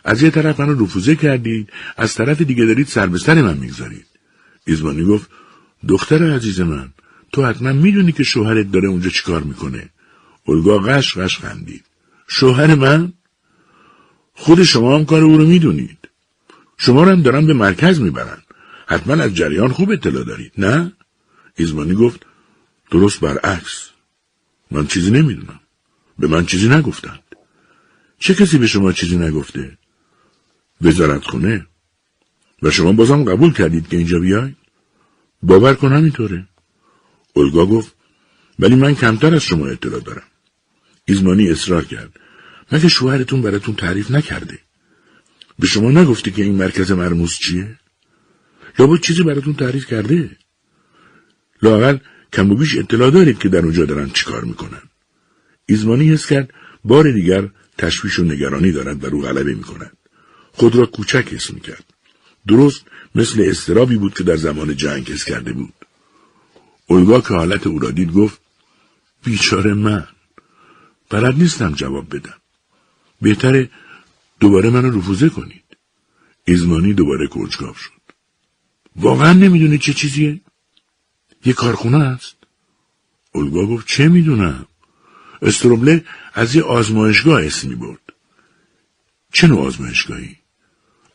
از یه طرف منو رفوزه کردید از طرف دیگه دارید سر به سر من می‌گذارید. ایزبانی گفت دختر عزیز من تو حتما می‌دونی که شوهرت داره اونجا چیکار می‌کنه. اولگا قش قش خندید. شوهر من؟ خود شما هم کار او رو می‌دونید. شما رو هم دارن به مرکز می‌برن. حتما از جریان خوب اطلاع دارید نه؟ ایزمانی گفت درست برعکس. من چیزی نمی‌دونم. به من چیزی نگفتند. چه کسی به شما چیزی نگفته؟ وزارت خونه و شما بازم قبول کردید که اینجا بیاید؟ باور کن همینطوره. اولگا گفت ولی من کمتر از شما اطلاع دارم. ایزمانی اصرار کرد. مگه شوهرتون براتون تعریف نکرده؟ به شما نگفته که این مرکز مرموز چیه؟ لابد چیزی براتون تعریف کرده؟ لاقل کم و بیش اطلاع دارید که در اونجا دارن چیکار می‌کنن. ایزمانی حس کرد بار دیگر تشویش و نگرانی دارد و رو غلبه می‌کند. خود را کوچک حس می‌کرد. درست مثل استرابی بود که در زمان جنگ حس کرده بود. اولگا که حالت او را دید گفت بیچاره من بلد نیستم جواب بدم. بهتره دوباره منو رفوزه کنید. ایزمانی دوباره کنجکاو شد. واقعا نمی‌دونی چه چیزیه؟ یه کارخونه است. اولگا گفت چه می‌دونم؟ استروبله از یه آزمایشگاه اسمی برد چه نوع آزمایشگاهی؟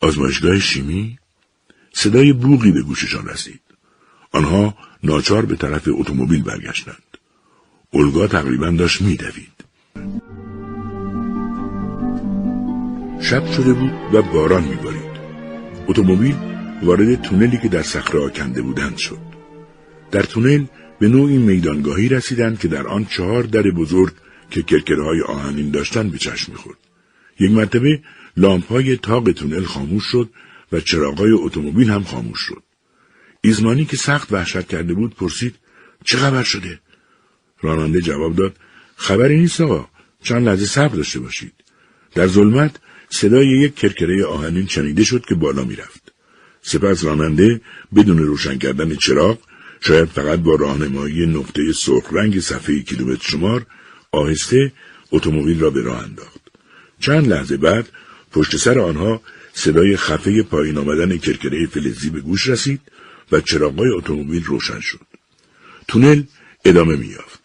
آزمایشگاه شیمی؟ صدای بوغی به گوششان رسید. آنها ناچار به طرف اتومبیل برگشتند. اولگا تقریبا داشت میدوید. شب شده بود و باران میبارید. اتومبیل وارد تونلی که در صخره کنده بودند شد. در تونل به نوعی میدانگاهی رسیدند که در آن چهار در بزرگ که کرکرهای آهنین داشتند به چشم می‌خورد. یک مرتبه لامپهای تاق تونل خاموش شد و چراغای اتومبیل هم خاموش شد. ایزمانی که سخت وحشت کرده بود پرسید چه خبر شده؟ راننده جواب داد خبری نیست آقا چند لحظه صبر داشته باشید. در ظلمت صدای یک کرکره آهنین شنیده شد که بالا می‌رفت. سپس راننده بدون روشن کردن چراغ شاید فقط با راهنمایی نقطه سرخ رنگ صفحه کیلومتر شمار آهسته اتومبیل را به راه انداخت. چند لحظه بعد پشت سر آنها صدای خفه پایین آمدن کرکره فلزی به گوش رسید و چراغای اتومبیل روشن شد. تونل ادامه مییافت.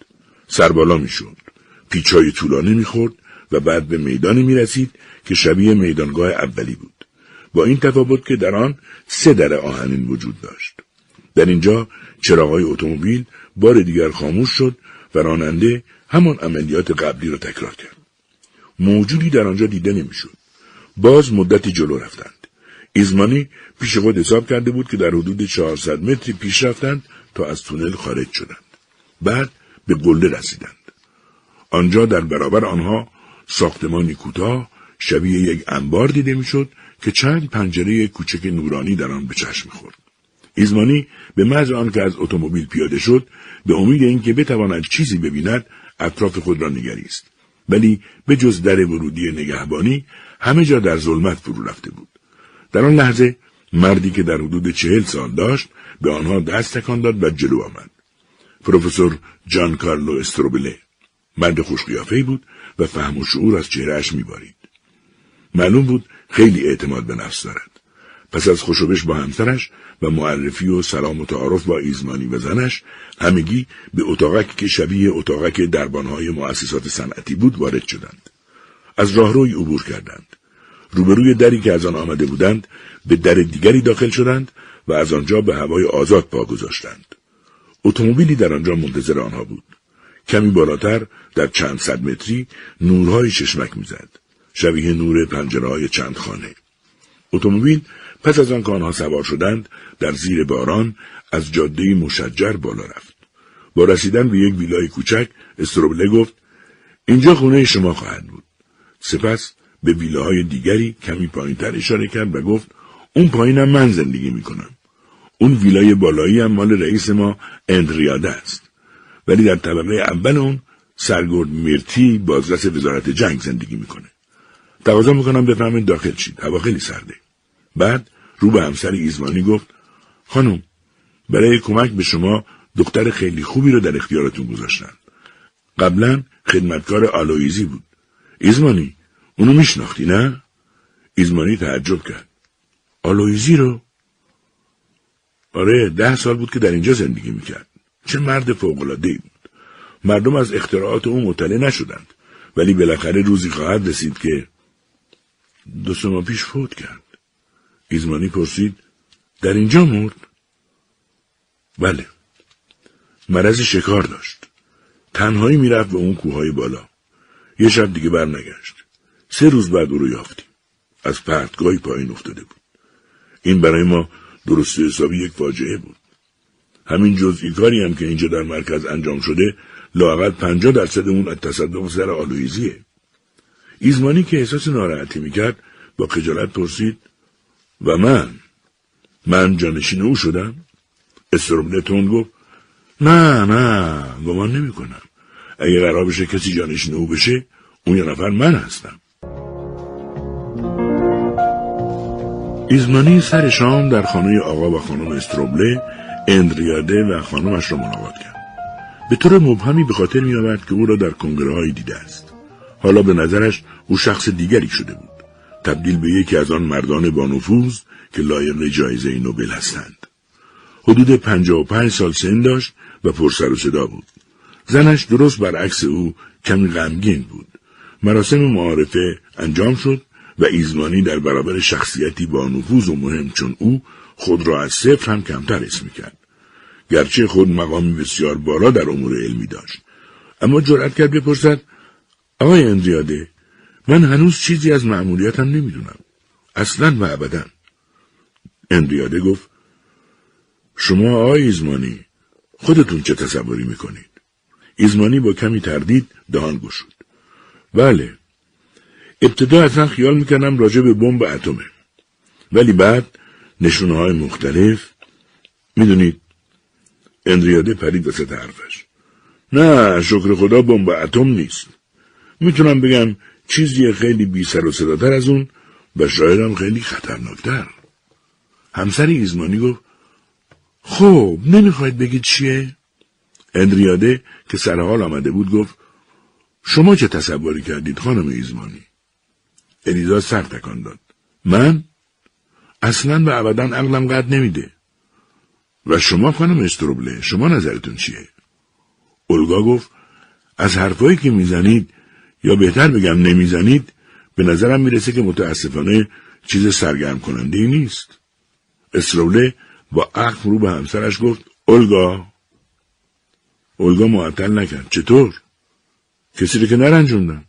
سربالا می‌شد. پیچهای طولانی می‌خورد و بعد به میدانی می‌رسید که شبیه میدانگاه اولی بود. با این تفاوت که در آن سه در آهنین وجود داشت. در اینجا چراغهای اتومبیل بار دیگر خاموش شد و راننده همان عملیات قبلی را تکرار کرد. موجودی در آنجا دیده نمی‌شد. باز مدتی جلو رفتند. ایزمانی پیش خود حساب کرده بود که در حدود 400 متری پیش رفتند تا از تونل خارج شدند. بعد به قله رسیدند. آنجا در برابر آنها ساختمانی کوتاه شبیه یک انبار دیده می‌شد که چند پنجره کوچک نورانی در آن به چشم می‌خورد. ایزمانی به محض آنکه از اتومبیل پیاده شد به امید اینکه بتواند چیزی ببیند اطراف خود را نگریست. ولی به جز در ورودی نگهبانی همه جا در ظلمت فرو رفته بود در آن لحظه مردی که در حدود چهل سال داشت به آنها دست تکان داد و جلو آمد پروفسور جان کارلو استروبله مرد خوشقیافهای بود و فهم و شعور از چهرهش میبارید. معلوم بود خیلی اعتماد به نفس دارد. پس از خوشوبش با همسرش و معرفی و سلام و تعارف با ایزمانی و زنش همگی به اتاقک که شبیه اتاقک دربانهای مؤسسات صنعتی بود وارد شدند. از راهروی عبور کردند. روبروی دری که از آن آمده بودند به در دیگری داخل شدند و از آنجا به هوای آزاد پا گذاشتند. اتومبیلی در آنجا منتظر آنها بود. کمی بالاتر در چند صد متری نورهای چشمک می‌زد. شبیه نور پنجره چند خانه. اتومبیل پس از آن که آنها سوار شدند در زیر باران از جاده مشجر بالا رفت. با رسیدن به یک ویلای کوچک استروبله گفت اینجا خونه شما خواهد بود. سپس به ویلاهای دیگری کمی پایینتر اشاره کرد و گفت اون پایینم من زندگی می‌کنم. اون ویلای بالایی هم مال رئیس ما اندریاده است. ولی در طبقه اول اون سرگرد میرتی بازرس وزارت جنگ زندگی می‌کنه. تقاضا می‌کنم بفهمید داخل شید. هوا خیلی سرده. بعد رو به همسر ایزمانی گفت خانم برای کمک به شما دختر خیلی خوبی رو در اختیارتون گذاشتن. قبلا خدمتکار آلویزی بود. ایزمانی اونو میشناختی نه؟ ایزمانی تعجب کرد. آلویزی رو؟ آره ده سال بود که در اینجا زندگی می‌کرد. چه مرد فوقلادهی بود. مردم از اختراعات او مطلع نشدند. ولی بالاخره روزی خواهد رسید که دو سه پیش فوت کرد. ایزمانی پرسید در اینجا مرد؟ بله. مرض شکار داشت. تنهایی می‌رفت به اون کوههای بالا. یه شب دیگه برنگشت. سه روز بعد او رو یافتیم. از پرتگاهی پایین افتاده بود. این برای ما درست حسابی یک فاجعه بود. همین جزئی کاری هم که اینجا در مرکز انجام شده لاقل پنجاه درصد اون از تصدق سر آلویزیه. ایزمانی که احساس ناراحتی می‌کرد با خجالت پرسید و من من جانشین او شدم استروبله گفت نه نه گمان نمی کنم اگه قرار بشه کسی جانشین او بشه اون یه نفر من هستم ایزمانی سر شام در خانه آقا و خانم استروبله اندریاده و خانمش را ملاقات کرد به طور مبهمی به خاطر می آورد که او را در کنگره دیده است حالا به نظرش او شخص دیگری شده بود تبدیل به یکی از آن مردان با نفوذ که لایق جایزه نوبل هستند. حدود پنجاه و پنج سال سن داشت و پرسر و صدا بود. زنش درست برعکس او کمی غمگین بود. مراسم معارفه انجام شد و ایزمانی در برابر شخصیتی با نفوذ و مهم چون او خود را از صفر هم کمتر اسم کرد. گرچه خود مقامی بسیار بالا در امور علمی داشت. اما جرأت کرد بپرسد آقای اندریاده من هنوز چیزی از معمولیتم نمی‌دونم. اصلا و ابدا. اندریاده گفت شما آقای ایزمانی خودتون چه تصوری می‌کنید؟ ایزمانی با کمی تردید دهان گشود. بله. ابتدا اصلا خیال می‌کنم راجع به بمب اتمه. ولی بعد نشونه های مختلف می‌دونید اندریاده پرید وسط حرفش. نه شکر خدا بمب اتم نیست. می‌تونم بگم چیزی خیلی بی سر و صداتر از اون و شایدم خیلی خطرناکتر. همسر ایزمانی گفت خب نمی‌خواید بگید چیه؟ اندریاده که سرحال آمده بود گفت شما چه تصوری کردید خانم ایزمانی؟ الیزا سر تکان داد. من؟ اصلا و ابدا عقلم قد نمیده. و شما خانم استروبله شما نظرتون چیه؟ اولگا گفت از حرفایی که می‌زنید یا بهتر بگم نمی‌زنید به نظرم می‌رسه که متاسفانه چیز سرگرم کننده ای نیست. اسروله با عقل رو به همسرش گفت اولگا اولگا معطل نکرد چطور؟ کسی رو که نرنجوندم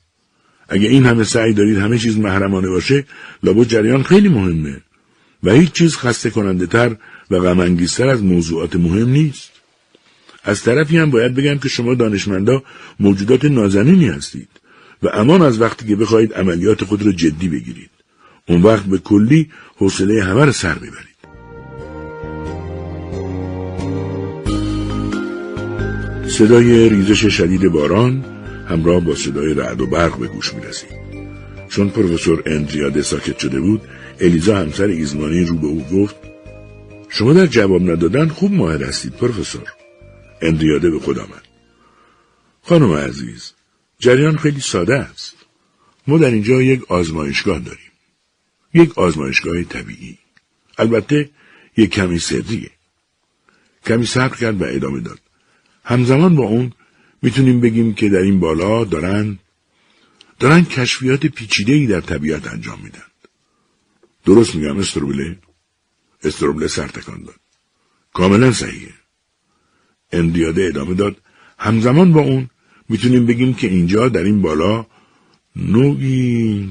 اگه این همه سعی دارید همه چیز محرمانه باشه لابد جریان خیلی مهمه و هیچ چیز خسته کننده تر و غمانگیزتر از موضوعات مهم نیست. از طرفی هم باید بگم که شما دانشمندا موجودات نازنینی هستید. و امان از وقتی که بخواهید عملیات خود را جدی بگیرید. اون وقت به کلی حوصله همه را سر می‌برید. صدای ریزش شدید باران همراه با صدای رعد و برق به گوش می رسید. چون پروفسور اندریاده ساکت شده بود الیزا همسر ایزمانی رو به او گفت شما در جواب ندادن خوب ماهر هستید پروفسور اندریاده به خود آمد خانم عزیز جریان خیلی ساده است. ما در اینجا یک آزمایشگاه داریم. یک آزمایشگاه طبیعی. البته یک کمی سریه. کمی صبر کرد و ادامه داد. همزمان با اون می‌تونیم بگیم که در این بالا دارن دارن کشفیات پیچیده ای در طبیعت انجام میدن. درست میگم استروبله؟ استروبله سرتکان داد. کاملا صحیحه. اندیاده ادامه داد. همزمان با اون می‌تونیم بگیم که اینجا در این بالا نوعی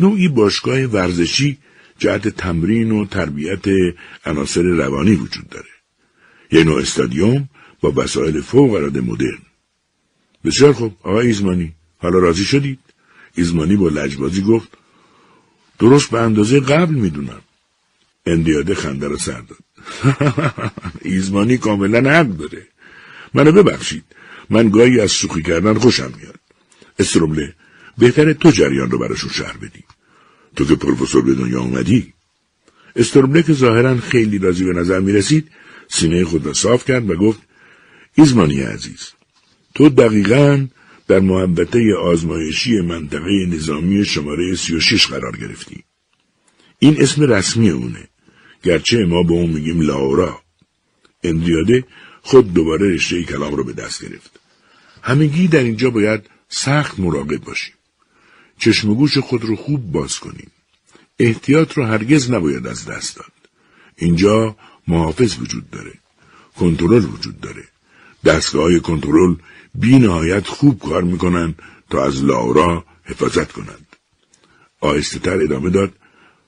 نوعی باشگاه ورزشی جهت تمرین و تربیت عناصر روانی وجود داره. یه نوع استادیوم با وسایل فوق العاده مدرن. بسیار خوب آقای ایزمانی حالا راضی شدید؟ ایزمانی با لجبازی گفت درست به اندازه قبل می‌دونم. اندیاده خنده را سر داد. ایزمانی کاملا حق داره. منو ببخشید. من گاهی از سوخی کردن خوشم میاد. استرومله بهتره تو جریان رو براشون شهر بدی. تو که پروفسور به دنیا اومدی. استرومله که ظاهرا خیلی راضی به نظر می رسید سینه خود را صاف کرد و گفت ایزمانی عزیز تو دقیقا در محبته آزمایشی منطقه نظامی شماره 36 قرار گرفتی. این اسم رسمی اونه. گرچه ما به اون میگیم لاورا. اندیاده خود دوباره رشته کلام رو به دست گرفت. همگی در اینجا باید سخت مراقب باشیم. چشم گوش خود رو خوب باز کنیم. احتیاط رو هرگز نباید از دست داد. اینجا محافظ وجود داره. کنترل وجود داره. دستگاه های کنترل بی نهایت خوب کار می‌کنن تا از لاورا حفاظت کنند. آهسته تر ادامه داد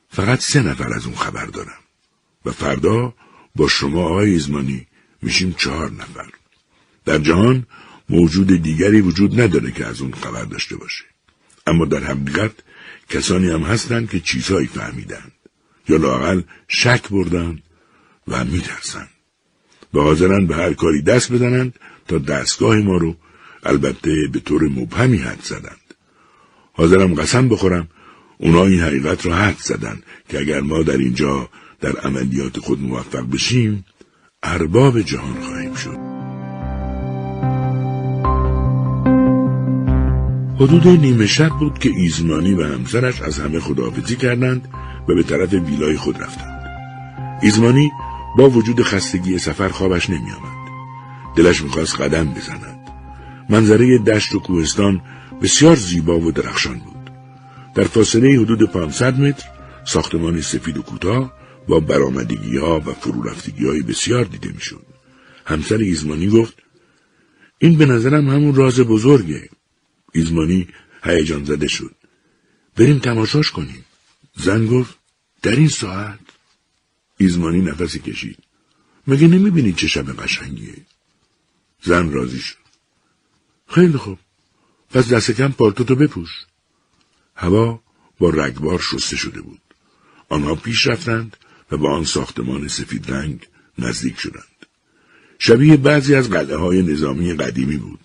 فقط سه نفر از اون خبر دارم و فردا با شما آقای ایزمانی میشیم چهار نفر. در جهان موجود دیگری وجود نداره که از اون خبر داشته باشه. اما در حقیقت کسانی هم هستند که چیزهایی فهمیدند یا لاقل شک بردند و میترسند و حاضرن به هر کاری دست بدنند تا دستگاه ما رو البته به طور مبهمی حد زدند. حاضرم قسم بخورم اونا این حقیقت را حد زدند که اگر ما در اینجا در عملیات خود موفق بشیم ارباب جهان خواهیم شد. حدود نیمه شب بود که ایزمانی و همسرش از همه خداحافظی کردند و به طرف ویلای خود رفتند. ایزمانی با وجود خستگی سفر خوابش نمی آمد. دلش می‌خواست قدم بزند. منظره دشت و کوهستان بسیار زیبا و درخشان بود. در فاصله حدود 500 متر ساختمان سفید و کوتاه با برآمدگی ها و فرورفتگی های بسیار دیده می‌شد. همسر ایزمانی گفت این به نظرم همون راز بزرگه. ایزمانی هیجان زده شد. بریم تماشاش کنیم. زن گفت در این ساعت ایزمانی نفسی کشید. مگه نمی‌بینی چه شب قشنگیه؟ زن راضی شد. خیلی خوب. پس دست کم پالتوتو بپوش. هوا با رگبار شسته شده بود. آنها پیش رفتند و با آن ساختمان سفید رنگ نزدیک شدند. شبیه بعضی از قلعه های نظامی قدیمی بود.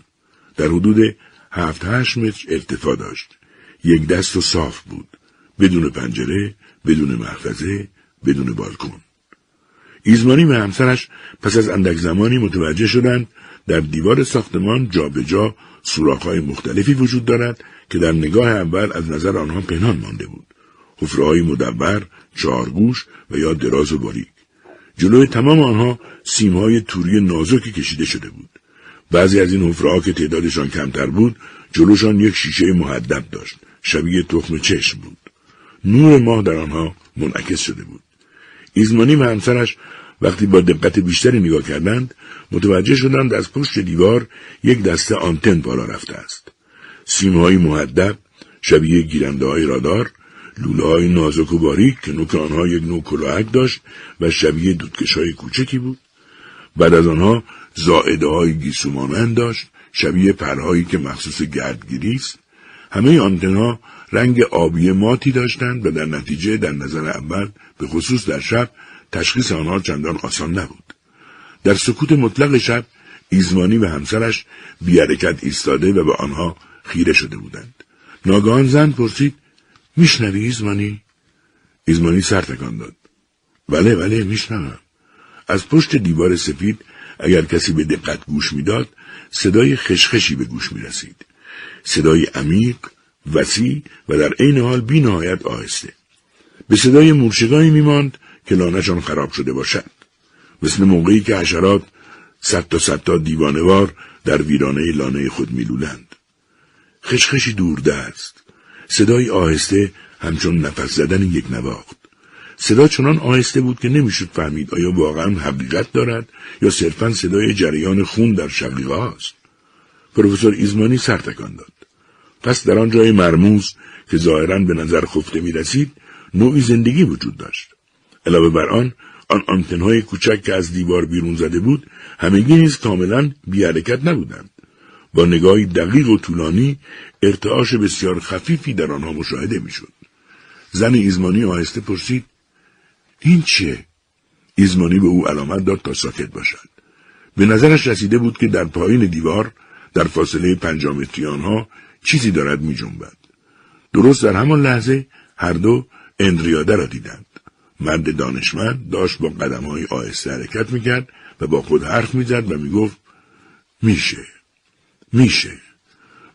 در حدود هفت هشت متر ارتفاع داشت. یک دست و صاف بود. بدون پنجره، بدون محفظه، بدون بالکن. ایزمانی و همسرش پس از اندک زمانی متوجه شدند در دیوار ساختمان جابجا سوراخ‌های مختلفی وجود دارد که در نگاه اول از نظر آنها پنهان مانده بود. حفره‌های مدور، چهارگوش و یا دراز و باریک. جلوی تمام آنها سیمهای توری نازکی کشیده شده بود. بعضی از این حفره‌ها که تعدادشان کمتر بود، جلوشان یک شیشه محدب داشت. شبیه تخم چشم بود. نور ماه در آنها منعکس شده بود. ایزمانی و همسرش وقتی با دقت بیشتری نگاه کردند متوجه شدند از پشت دیوار یک دسته آنتن بالا رفته است. سیمهای محدب شبیه گیرنده های رادار لوله های نازک و باریک که نوک آنها یک نوع کلاهک داشت و شبیه دودکش های کوچکی بود. بعد از آنها زائده های گیسومانند داشت شبیه پرهایی که مخصوص گردگیری است. همه آنتنها رنگ آبی ماتی داشتند و در نتیجه در نظر اول به خصوص در شب تشخیص آنها چندان آسان نبود. در سکوت مطلق شب ایزمانی و همسرش بیارکت ایستاده و به آنها خیره شده بودند. ناگهان زن پرسید میشنوی ایزمانی؟ ایزمانی سر تکان داد. بله بله میشنوم. از پشت دیوار سفید اگر کسی به دقت گوش می‌داد صدای خشخشی به گوش می رسید. صدای عمیق وسیع و در عین حال بینهایت آهسته. به صدای مورچگانی میماند که لانهشان خراب شده باشد. مثل موقعی که حشرات صد تا صد تا دیوانوار در ویرانه لانه خود میلولند. خشخشی دورده است. صدای آهسته همچون نفس زدن یک نواخت. صدا چنان آهسته بود که نمی‌شد فهمید آیا واقعا حقیقت دارد یا صرفا صدای جریان خون در شقیقه است. پروفسور ایزمانی سر تکان داد. پس در آن جای مرموز که ظاهرا به نظر خفته می رسید نوعی زندگی وجود داشت. علاوه بر آن آن آنتنهای کوچک که از دیوار بیرون زده بود همگی نیز کاملا بیحرکت نبودند. با نگاهی دقیق و طولانی ارتعاش بسیار خفیفی در آنها مشاهده می‌شد. زن ایزمانی آهسته پرسید این چیه ایزمانی به او علامت داد تا ساکت باشد. به نظرش رسیده بود که در پایین دیوار در فاصله پنجامتری آنها چیزی دارد می جنبد. درست در همان لحظه هر دو اندریاده را دیدند. مرد دانشمند داشت با قدم های آهسته حرکت می‌کرد و با خود حرف می‌زد و می‌گفت میشه میشه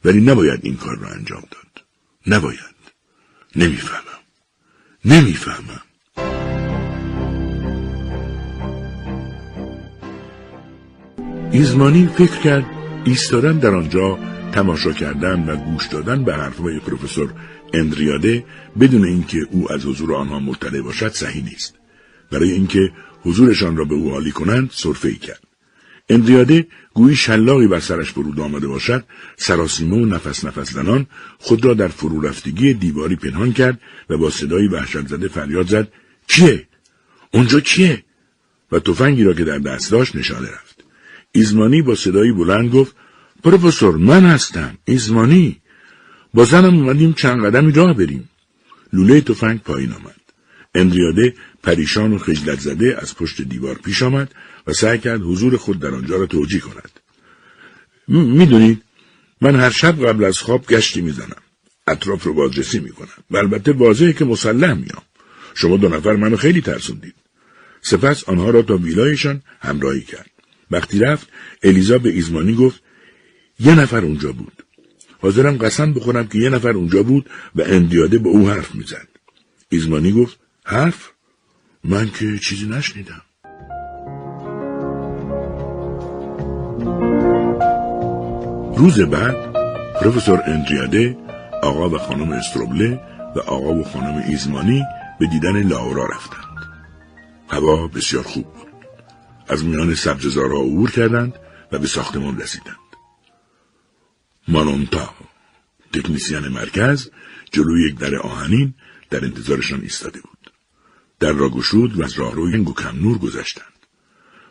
ولی نباید این کار را انجام داد نباید نمی‌فهمم نمی‌فهمم ایزمانی فکر کرد ایستادن در آنجا تماشا کردن و گوش دادن به حرفهای پروفسور اندریاده بدون اینکه او از حضور آنها مطلع باشد صحیح نیست. برای اینکه حضورشان را به او حالی کنند صرفه ای کرد. اندریاده گویی شلاقی بر سرش فرود آمده باشد سراسیمه و نفس نفس زنان خود را در فرو رفتگی دیواری پنهان کرد و با صدایی وحشت زده فریاد زد کیه؟ اونجا کیه؟ و تفنگی را که در دست داشت نشانه رفت. ایزمانی با صدایی بلند گفت پروفسور من هستم ایزمانی. با زنم اومدیم چند قدمی راه بریم. لوله تفنگ پایین آمد. اندریاده پریشان و خجلت زده از پشت دیوار پیش آمد و سعی کرد حضور خود در آنجا را توجیه کند. می‌دونید من هر شب قبل از خواب گشتی می‌زنم. اطراف رو بازرسی می‌کنم. و البته واضحه که مسلح میام شما دو نفر منو خیلی ترسوندید. سپس آنها را تا ویلایشان همراهی کرد. وقتی رفت الیزا به ایزمانی گفت یه نفر اونجا بود. حاضرم قسم بخورم که یه نفر اونجا بود و اندیاده به او حرف می‌زد. ایزمانی گفت حرف؟ من که چیزی نشنیدم. روز بعد پروفسور اندریاده آقا و خانم استروبله و آقا و خانم ایزمانی به دیدن لاورا رفتند. هوا بسیار خوب بود. از میان سبززارها عبور کردند و به ساختمان رسیدند. مانونتا. تکنیسیان مرکز جلوی یک در آهنین در انتظارشان ایستاده بود. در را گشود و از راهروی کم نور گذشتند.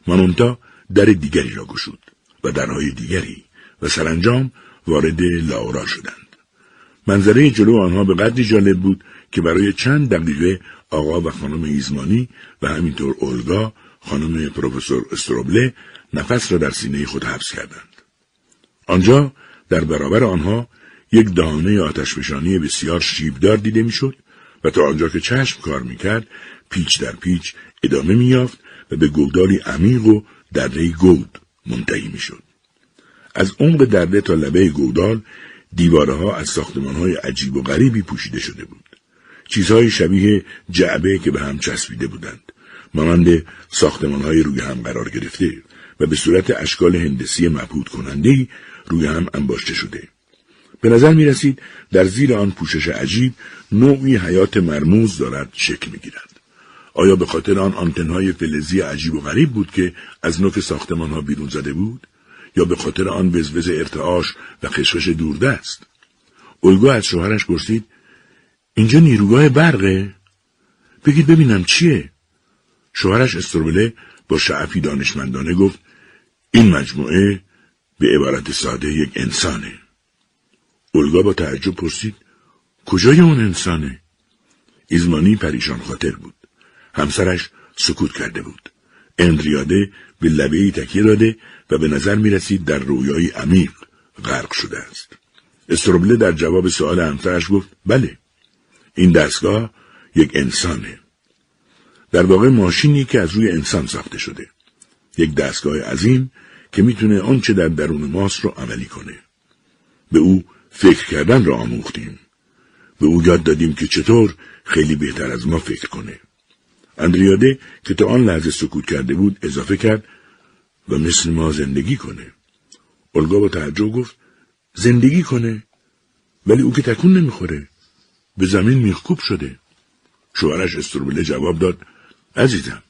مانونتا در دیگری را گشود و درهای دیگری و سرانجام وارد لاورا شدند. منظره جلو آنها به قدری جالب بود که برای چند دقیقه آقا و خانم ایزمانی و همینطور اولگا خانم پروفسور استروبله نفس را در سینه خود حبس کردند. آنجا در برابر آنها یک دانه آتشفشانی بسیار شیبدار دیده می‌شد و تا آنجا که چشم کار می‌کرد پیچ در پیچ ادامه مییافت و به گودالی عمیق و دره گود منتهی می‌شد. از عمق دره تا لبه گودال دیوارها از ساختمانهای عجیب و غریبی پوشیده شده بود. چیزهای شبیه جعبه که به هم چسبیده بودند. مانند ساختمانهای روی هم قرار گرفته و به صورت اشکال هندسی مبهود کننده روی هم انباشته شده. به نظر می رسید در زیر آن پوشش عجیب نوعی حیات مرموز دارد شکل می گیرد. آیا به خاطر آن آنتنهای فلزی عجیب و غریب بود که از نوک ساختمان ها بیرون زده بود؟ یا به خاطر آن وزوز ارتعاش و خشخش دوردست؟ الگو از شوهرش پرسید اینجا نیروگاه برقه؟ بگید ببینم چیه؟ شوهرش استروبله با شعفی دانشمندانه گفت این مجموعه به عبارت ساده یک انسانه. اولگا با تعجب پرسید کجای اون انسانه؟ ایزمانی پریشان خاطر بود. همسرش سکوت کرده بود. اندریاده به لبه ای تکیه داده و به نظر می رسید در رویای عمیق غرق شده است. استروبله در جواب سوال همسرش گفت بله این دستگاه یک انسانه. در واقع ماشینی که از روی انسان ساخته شده. یک دستگاه عظیم که می‌تونه آنچه در درون ماست رو عملی کنه. به او فکر کردن را آموختیم. به او یاد دادیم که چطور خیلی بهتر از ما فکر کنه. اندریاده که تا آن لحظه سکوت کرده بود اضافه کرد و مثل ما زندگی کنه. اولگا با تعجب گفت زندگی کنه ولی او که تکون نمی‌خوره به زمین میخکوب شده شوهرش استروبله جواب داد عزیزم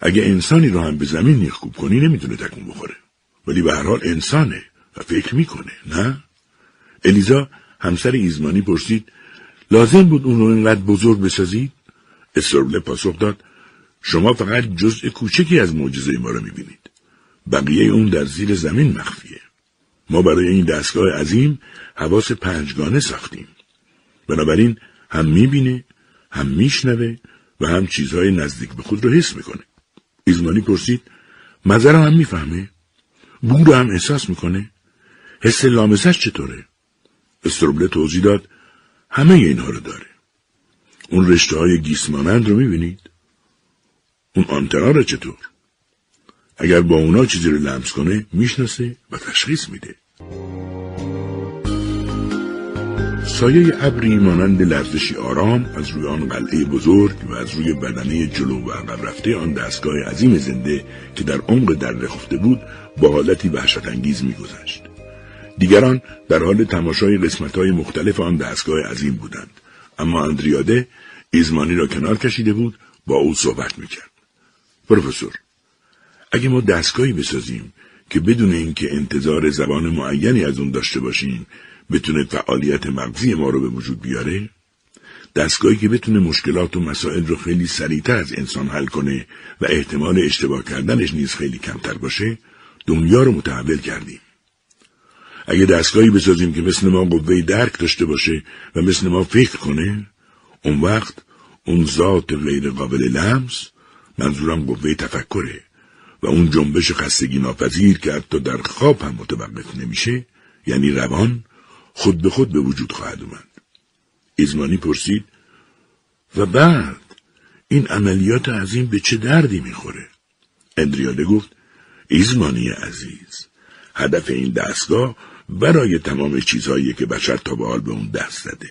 اگه انسانی رو هم به زمین میخکوب کنی نمی‌تونه تکون بخوره ولی به هر حال انسانه و فکر می‌کنه نه؟ الیزا همسر ایزمانی پرسید لازم بود اون رو اینقدر بزرگ بسازید؟ استروبله پاسخ داد شما فقط جزء کوچکی از معجزه ما رو می‌بینید. بقیه اون در زیر زمین مخفیه. ما برای این دستگاه عظیم حواس پنجگانه ساختیم. بنابراین هم می‌بینه هم میشنوه و هم چیزهای نزدیک به خود رو حس می‌کنه. ایزمانی پرسید مزه هم می‌فهمه؟ بو رو هم احساس می‌کنه. حس لامسش چطوره؟ استروبله توضیح داد. همه اینها رو داره. اون رشته های گیسمانند رو می‌بینید. اون آنتنا رو چطور؟ اگر با اونا چیزی رو لمس کنه می‌شناسه و تشخیص میده. سایه ابری مانند لرزشی آرام از روی آن قلعه بزرگ و از روی بدنه جلو و عقب رفته آن دستگاه عظیم زنده که در عمق در خفته بود با حالتی وحشت انگیز میگذشت. دیگران در حال تماشای قسمتهای مختلف آن دستگاه عظیم بودند. اما اندریاده ایزمانی را کنار کشیده بود با او صحبت می‌کرد. پروفسور اگه ما دستگاهی بسازیم که بدون اینکه انتظار زبان معینی از اون داشته باشیم بتونه فعالیت مغزی ما رو به وجود بیاره؟ دستگاهی که بتونه مشکلات و مسائل رو خیلی سریعتر از انسان حل کنه و احتمال اشتباه کردنش نیز خیلی کمتر باشه دنیا رو متحول کردیم. اگه دستگاهی بسازیم که مثل ما قوه درک داشته باشه و مثل ما فکر کنه اون وقت اون ذات غیر قابل لمس منظورم قوه تفکره و اون جنبش خستگی ناپذیر که حتی در خواب هم متوقف نمیشه یعنی روان خود به خود به وجود خواهد اومد. ایزمانی پرسید و بعد این عملیات عظیم به چه دردی می‌خوره؟ اندریاده گفت ایزمانی عزیز هدف این دستگاه برای تمام چیزهایی که بشر تا به حال به اون دست زده.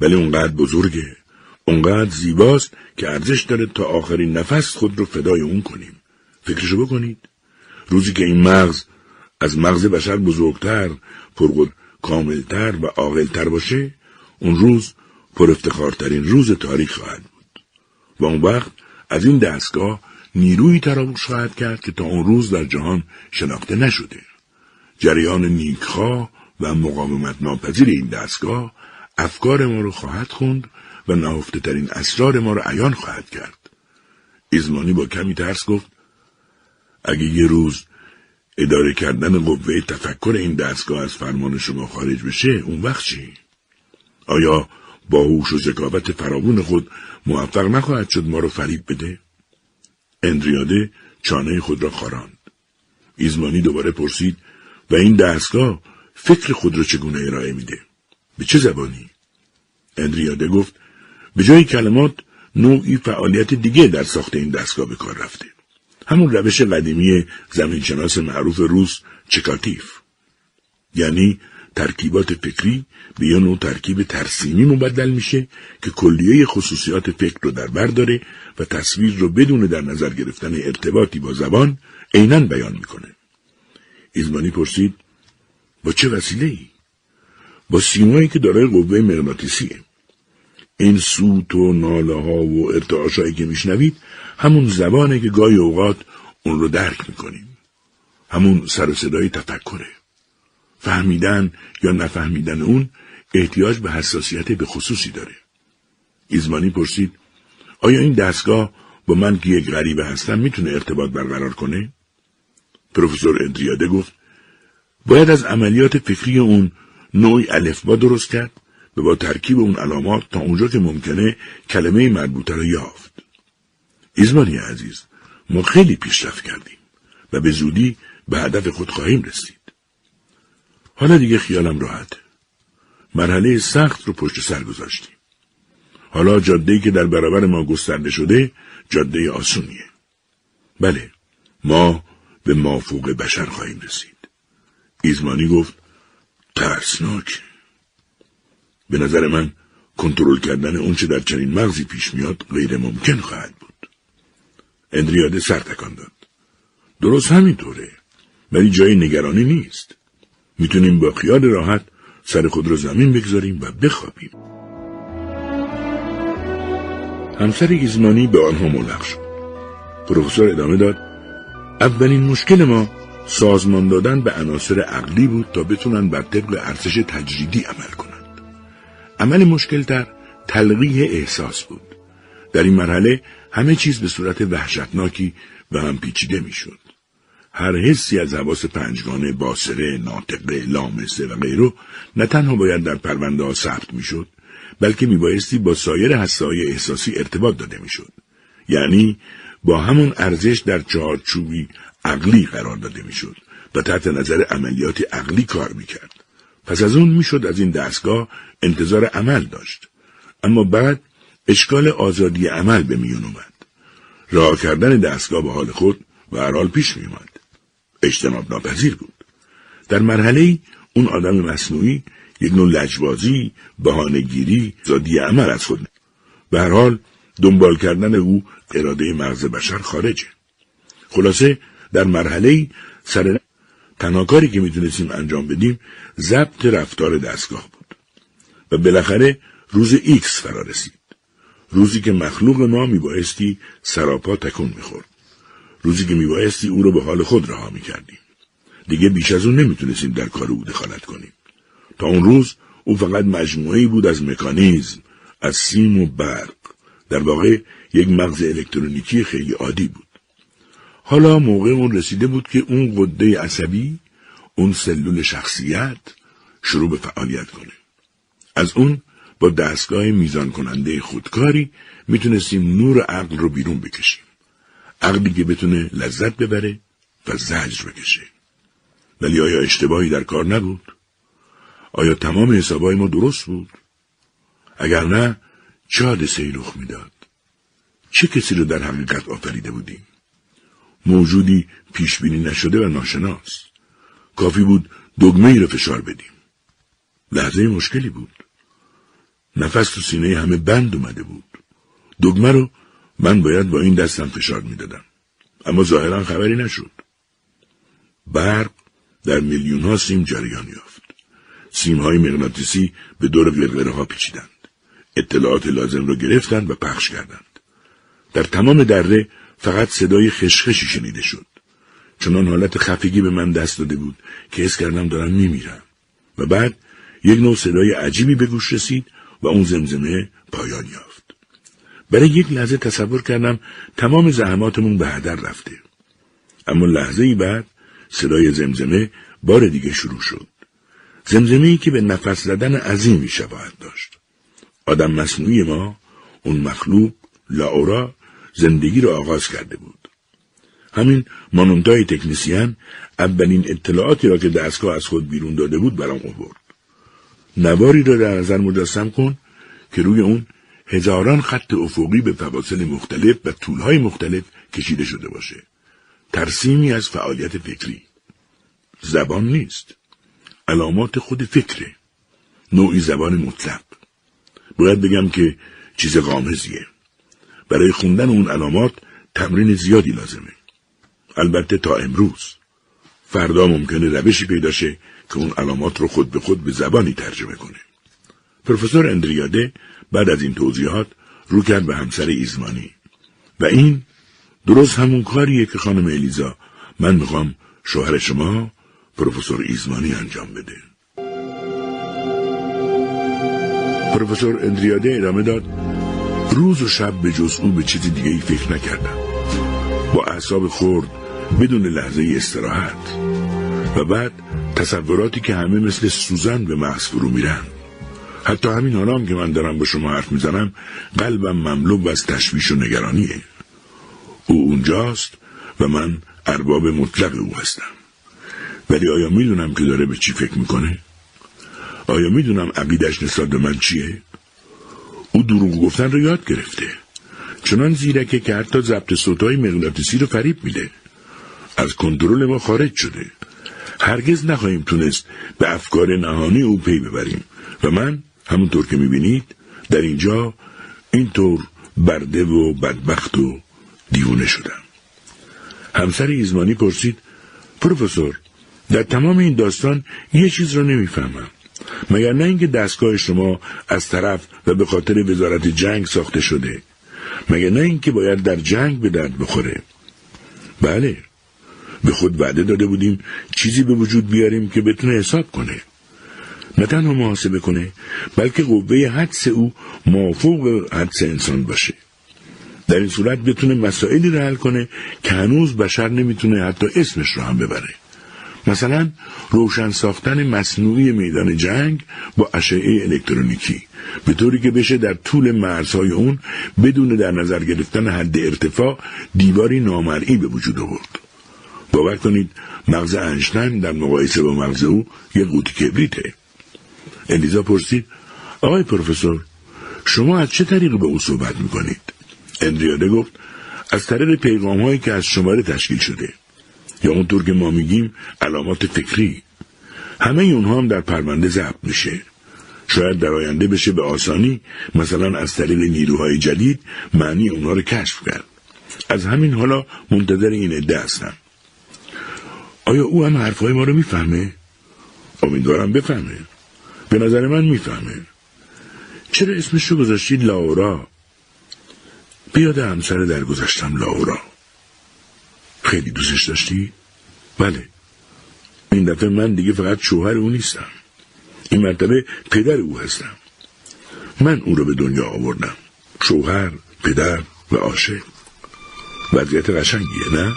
ولی اونقدر بزرگه اونقدر زیباست که ارزش داره تا آخرین نفس خود رو فدای اون کنیم. فکرشو بکنید. روزی که این مغز از مغز بشر بزرگتر پرقدر کاملتر و عاقلتر باشه اون روز پر افتخارترین روز تاریخ خواهد بود. و اون وقت از این دستگاه نیروی تراوش خواهد کرد که تا اون روز در جهان شناخته نشده. جریان نیکخواه و مقاومت ناپذیر این دستگاه افکار ما رو خواهد خوند و نهفته ترین اسرار ما رو عیان خواهد کرد. ایزمانی با کمی ترس گفت اگه یه روز اداره کردن قوه تفکر این دستگاه از فرمان شما خارج بشه اون وقت چی؟ آیا با هوش و ذکاوت فراوون خود موفق نخواهد شد ما رو فریب بده؟ اندریاده چانه خود را خاراند. ایزمانی دوباره پرسید و این دستگاه فکر خود را چگونه ارائه میده؟ به چه زبانی؟ اندریاده گفت به جای کلمات نوعی فعالیت دیگه در ساخت این دستگاه به کار رفته. همون روش قدیمی زمینشناس معروف روس چکاتیف یعنی ترکیبات فکری به یه نوع ترکیب ترسیمی مبدل میشه که کلیه خصوصیات فکر رو در بر داره و تصویر رو بدون در نظر گرفتن ارتباطی با زبان عینا بیان می‌کنه. ایزمانی پرسید با چه وسیله ای؟ با سیمایی که دارای قوه مغناطیسیه. این سوت و ناله ها و ارتعاشایی که میشنوید همون زبانه که گاهی اوقات اون رو درک می‌کنیم. همون سر و صدای تفکره. فهمیدن یا نفهمیدن اون احتیاج به حساسیت به خصوصی داره. ایزمانی پرسید آیا این دستگاه با من که یک غریبه هستم می‌تونه ارتباط برقرار کنه؟ پروفسور اندریاده گفت باید از عملیات فکری اون نوعی الفبا درست کرد و با ترکیب اون علامات تا اونجا که ممکنه کلمه مربوطه را یافت. ایزمانی عزیز ما خیلی پیشرفت کردیم و به زودی به هدف خود خواهیم رسید. حالا دیگه خیالم راحته. مرحله سخت رو پشت سر گذاشتیم. حالا جاده که در برابر ما گسترده شده جاده آسونیه. بله ما به مافوق بشر خواهیم رسید. ایزمانی گفت ترسناک به نظر من کنترل کردن اونچه در چنین مغزی پیش میاد غیر ممکن خواهد بود. اندریاده سر تکان داد. درست همینطوره. ولی جای نگرانی نیست. می‌تونیم با خیال راحت سر خود را زمین بگذاریم و بخوابیم. همسر ایزمانی به آنها ملق شد. پروفسور ادامه داد اولین مشکل ما سازمان دادن به عناصر عقلی بود تا بتونن بر طبق ارزش تجریدی عمل کنند. عمل مشکلتر تلقیه احساس بود. در این مرحله همه چیز به صورت وحشتناکی و هم پیچیده می‌شد. هر حسی از حواس پنجگانه باسره، ناطقه، لامسه و غیره نه تنها باید در پرونده ها ثبت می‌شد بلکه میبایستی با سایر حسای احساسی ارتباط داده می‌شد. یعنی با همون ارزش در چارچوبی عقلی قرار داده می‌شد و تحت نظر عملیات عقلی کار می‌کرد. پس از اون می‌شد از این دستگاه انتظار عمل داشت. اما بعد اشکال آزادی عمل به میون اومد. راه کردن دستگاه به حال خود و حال پیش میومد. اجتناب ناپذیر بود. در مرحله اون آدم مصنوعی یک نوع لجبازی، بهانهگیری، آزادی عمل از خود به هر حال دنبال کردن او اراده مغز بشر خارجه. خلاصه در مرحله سر تنها کاری که می‌تونستیم انجام بدیم ضبط رفتار دستگاه بود و بالاخره روز ایکس فرا رسید. روزی که مخلوق ما میبایستی سراپا تکون می‌خورد. روزی که میبایستی او رو به حال خود رها می‌کردیم. دیگه بیش از اون نمی‌تونستیم در کار او دخالت کنیم. تا اون روز او فقط مجموعی بود از مکانیزم، از سیم و برق. در واقع یک مغز الکترونیکی خیلی عادی بود. حالا موقع اون رسیده بود که اون قده عصبی، اون سلول شخصیت شروع به فعالیت کنه. از اون با دستگاه میزان کننده خودکاری می‌تونستیم نور عقل رو بیرون بکشیم. عقلی که بتونه لذت ببره و زجر بکشه. ولی آیا اشتباهی در کار نبود؟ آیا تمام حسابای ما درست بود؟ اگر نه چه حادثه رخ می‌داد؟ چه کسی رو در حقیقت آفریده بودیم؟ موجودی پیش بینی نشده و ناشناس. کافی بود دگمه ای رو فشار بدیم. لحظه مشکلی بود. نفس تو سینه همه بند اومده بود. دگمه رو من باید با این دستم فشار می‌دادم. اما ظاهرا خبری نشد. برق در میلیون ها سیم جریان یافت. سیم های مغناطیسی به دور قرقره ها پیچیدند. اطلاعات لازم را گرفتند و پخش کردند. در تمام دره فقط صدای خشخشی شنیده شد. چنان حالت خفگی به من دست داده بود که حس کردم دارم میمیرم. و بعد یک نوع صدای عجیبی به گوش رسید و اون زمزمه پایان یافت. برای یک لحظه تصور کردم تمام زحماتمون به هدر رفته. اما لحظه ای بعد صدای زمزمه بار دیگه شروع شد. زمزمه ای که به نفس زدن عظیمی شباهت داشت. آدم مصنوعی ما، اون مخلوق، لاورا، زندگی را آغاز کرده بود. همین مانونتای تکنیسیان اولین اطلاعاتی را که دستگاه از خود بیرون داده بود برام آورد. نواری را در نظر مجسم کن که روی اون هزاران خط افقی به فواصل مختلف و طولهای مختلف کشیده شده باشه. ترسیمی از فعالیت فکری. زبان نیست. علامات خود فکره. نوعی زبان مطلق. باید بگم که چیز قامزیه. برای خوندن اون علامات تمرین زیادی لازمه. البته تا امروز. فردا ممکنه روشی پیدا شه که اون علامات رو خود به خود به زبانی ترجمه کنه. پروفسور اندریاده بعد از این توضیحات رو کرد به همسر ایزمانی و این درست همون کاریه که خانم الیزا من می‌خوام شوهر شما پروفسور ایزمانی انجام بده. پروفسور اندریاده ادامه داد روز و شب به جز او به چیزی دیگه ای فکر نکردم با اعصاب خورد بدون لحظه استراحت و بعد تصوراتی که همه مثل سوزن به مغز فرو میرن. حتی همین حالا که من دارم با شما حرف می‌زنم قلبم مملو از تشویش و نگرانیه. او اونجاست و من ارباب مطلق او هستم. ولی آیا می‌دونم که داره به چی فکر می‌کنه؟ آیا می‌دونم عقیدش نسبت به من چیه؟ او دروغ گفتن رو یاد گرفته. چنان زیرکه که حتی ضبط صوتهای مغناطیسی رو فریب میده. از کنترل ما خارج شده. هرگز نخواهیم تونست به افکار نهانی او پی ببریم. و من همونطور که می‌بینید در اینجا اینطور برده و بدبخت و دیوونه شدم. همسر ایزمانی پرسید پروفسور در تمام این داستان یه چیز را نمی‌فهمم. مگر نه اینکه دستگاه شما از طرف و به خاطر وزارت جنگ ساخته شده؟ مگر نه اینکه باید در جنگ به درد بخوره؟ بله به خود وعده داده بودیم چیزی به وجود بیاریم که بتونه حساب کنه. نه تنها محاسبه کنه بلکه قوه حدس او موافق حدس انسان باشه. در این صورت بتونه مسائلی رو حل کنه که هنوز بشر نمی‌تونه حتی اسمش رو هم ببره. مثلا روشن ساختن مصنوعی میدان جنگ با اشعه الکترونیکی به طوری که بشه در طول مرزهای اون بدون در نظر گرفتن حد ارتفاع دیواری نامرئی به وجود آورد. باور کنید مغز انشتن در مقایسه با مغز او یه قوطی کبریته. الیزا پرسید آقای پروفسور شما از چه طریق به او صحبت می‌کنید؟ اندریاده گفت از طریق پیغام هایی که از شماره تشکیل شده. یا اونطور که ما میگیم علامات فکری. همه اونها هم در پرونده ضبط میشه. شاید در آینده بشه به آسانی مثلا از طریق نیروهای جدید معنی اونها رو کشف کرد. از همین حالا منتظر این عده هستم. آیا او هم حرفهای ما رو می‌فهمه؟ امیدوارم بفهمه. به نظر من می‌فهمه. چرا اسمش رو گذاشتید لاورا؟ بیاد همسر در گذاشتم لاورا. خیلی دوستش داشتی؟ بله. این دفعه من دیگه فقط شوهر او نیستم. این مرتبه پدر او هستم. من او رو به دنیا آوردم. شوهر، پدر و عاشق. وضعیت قشنگیه نه؟